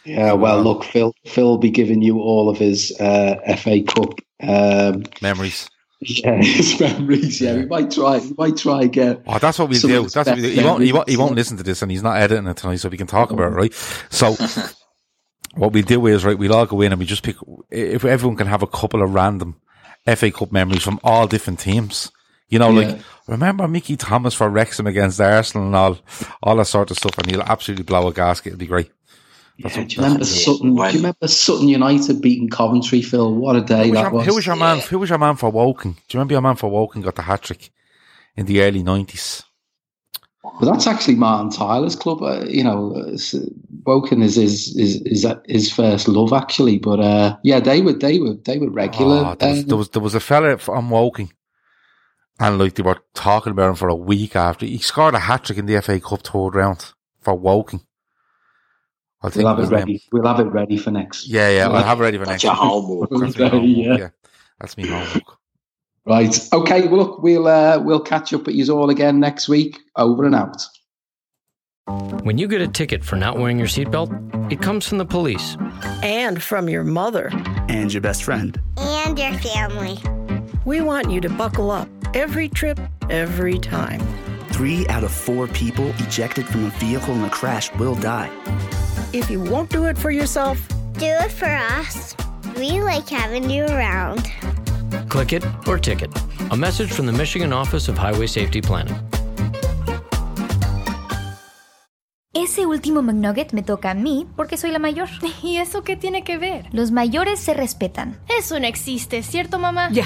[SPEAKER 5] Yeah, well, look, Phil. Phil will be giving you all of his uh, FA Cup. Um,
[SPEAKER 6] Memories.
[SPEAKER 5] yeah, his memories. Yeah, we might try. We might try again.
[SPEAKER 6] Oh, that's what we'll
[SPEAKER 5] Some
[SPEAKER 6] do. That's what we'll do. He won't, he won't, he won't listen to this and he's not editing it tonight, so we can talk about it, right? So, what we do is, right, we'll all go in and we just pick, if everyone can have a couple of random FA Cup memories from all different teams. You know,
[SPEAKER 5] Yeah.
[SPEAKER 6] like, remember Mickey Thomas for Wrexham against Arsenal and all, all that sort of stuff, and he'll absolutely blow a gasket. It'll be great. That's
[SPEAKER 5] Yeah, do you remember Sutton?
[SPEAKER 7] When-
[SPEAKER 5] Do you remember Sutton United beating Coventry? Phil, what a day
[SPEAKER 6] Who was,
[SPEAKER 5] that
[SPEAKER 6] your,
[SPEAKER 5] was.
[SPEAKER 6] who was your man? Who was your man for Woking? Do you remember your man for Woking got the hat trick in the early nineties?
[SPEAKER 5] Well, that's actually Martin Tyler's club. Uh, you know, Woking is his is is his first love actually. But uh, yeah, they were they were they were regular.
[SPEAKER 6] Oh, there, was,
[SPEAKER 5] um,
[SPEAKER 6] there was there was a fella from Woking, and like they were talking about him for a week after he scored a hat trick in the FA Cup third round for Woking.
[SPEAKER 5] I think we'll have it ready. Name. We'll have it ready for next.
[SPEAKER 6] Yeah, yeah, we'll have it ready for
[SPEAKER 7] That's
[SPEAKER 6] next.
[SPEAKER 7] Your homework.
[SPEAKER 6] That's my homework. yeah. yeah, that's me homework.
[SPEAKER 5] Right. Okay. Well, look, we'll uh, we'll catch up with you all again next week. Over and out.
[SPEAKER 10] When you get a ticket for not wearing your seatbelt, it comes from the police.
[SPEAKER 11] And from your mother.
[SPEAKER 12] And your best friend.
[SPEAKER 13] And your family.
[SPEAKER 11] We want you to buckle up every trip, every time.
[SPEAKER 12] Three out of four people ejected from a vehicle in a crash will die.
[SPEAKER 11] If you won't do it for yourself,
[SPEAKER 13] do it for us. We like having you around.
[SPEAKER 10] Click it or ticket. A message from the Michigan Office of Highway Safety Planning.
[SPEAKER 14] Ese último McNugget me toca a mí porque soy la mayor.
[SPEAKER 15] ¿Y eso qué tiene que ver?
[SPEAKER 14] Los mayores se respetan.
[SPEAKER 15] Eso no existe, ¿cierto, mamá?
[SPEAKER 16] Ya,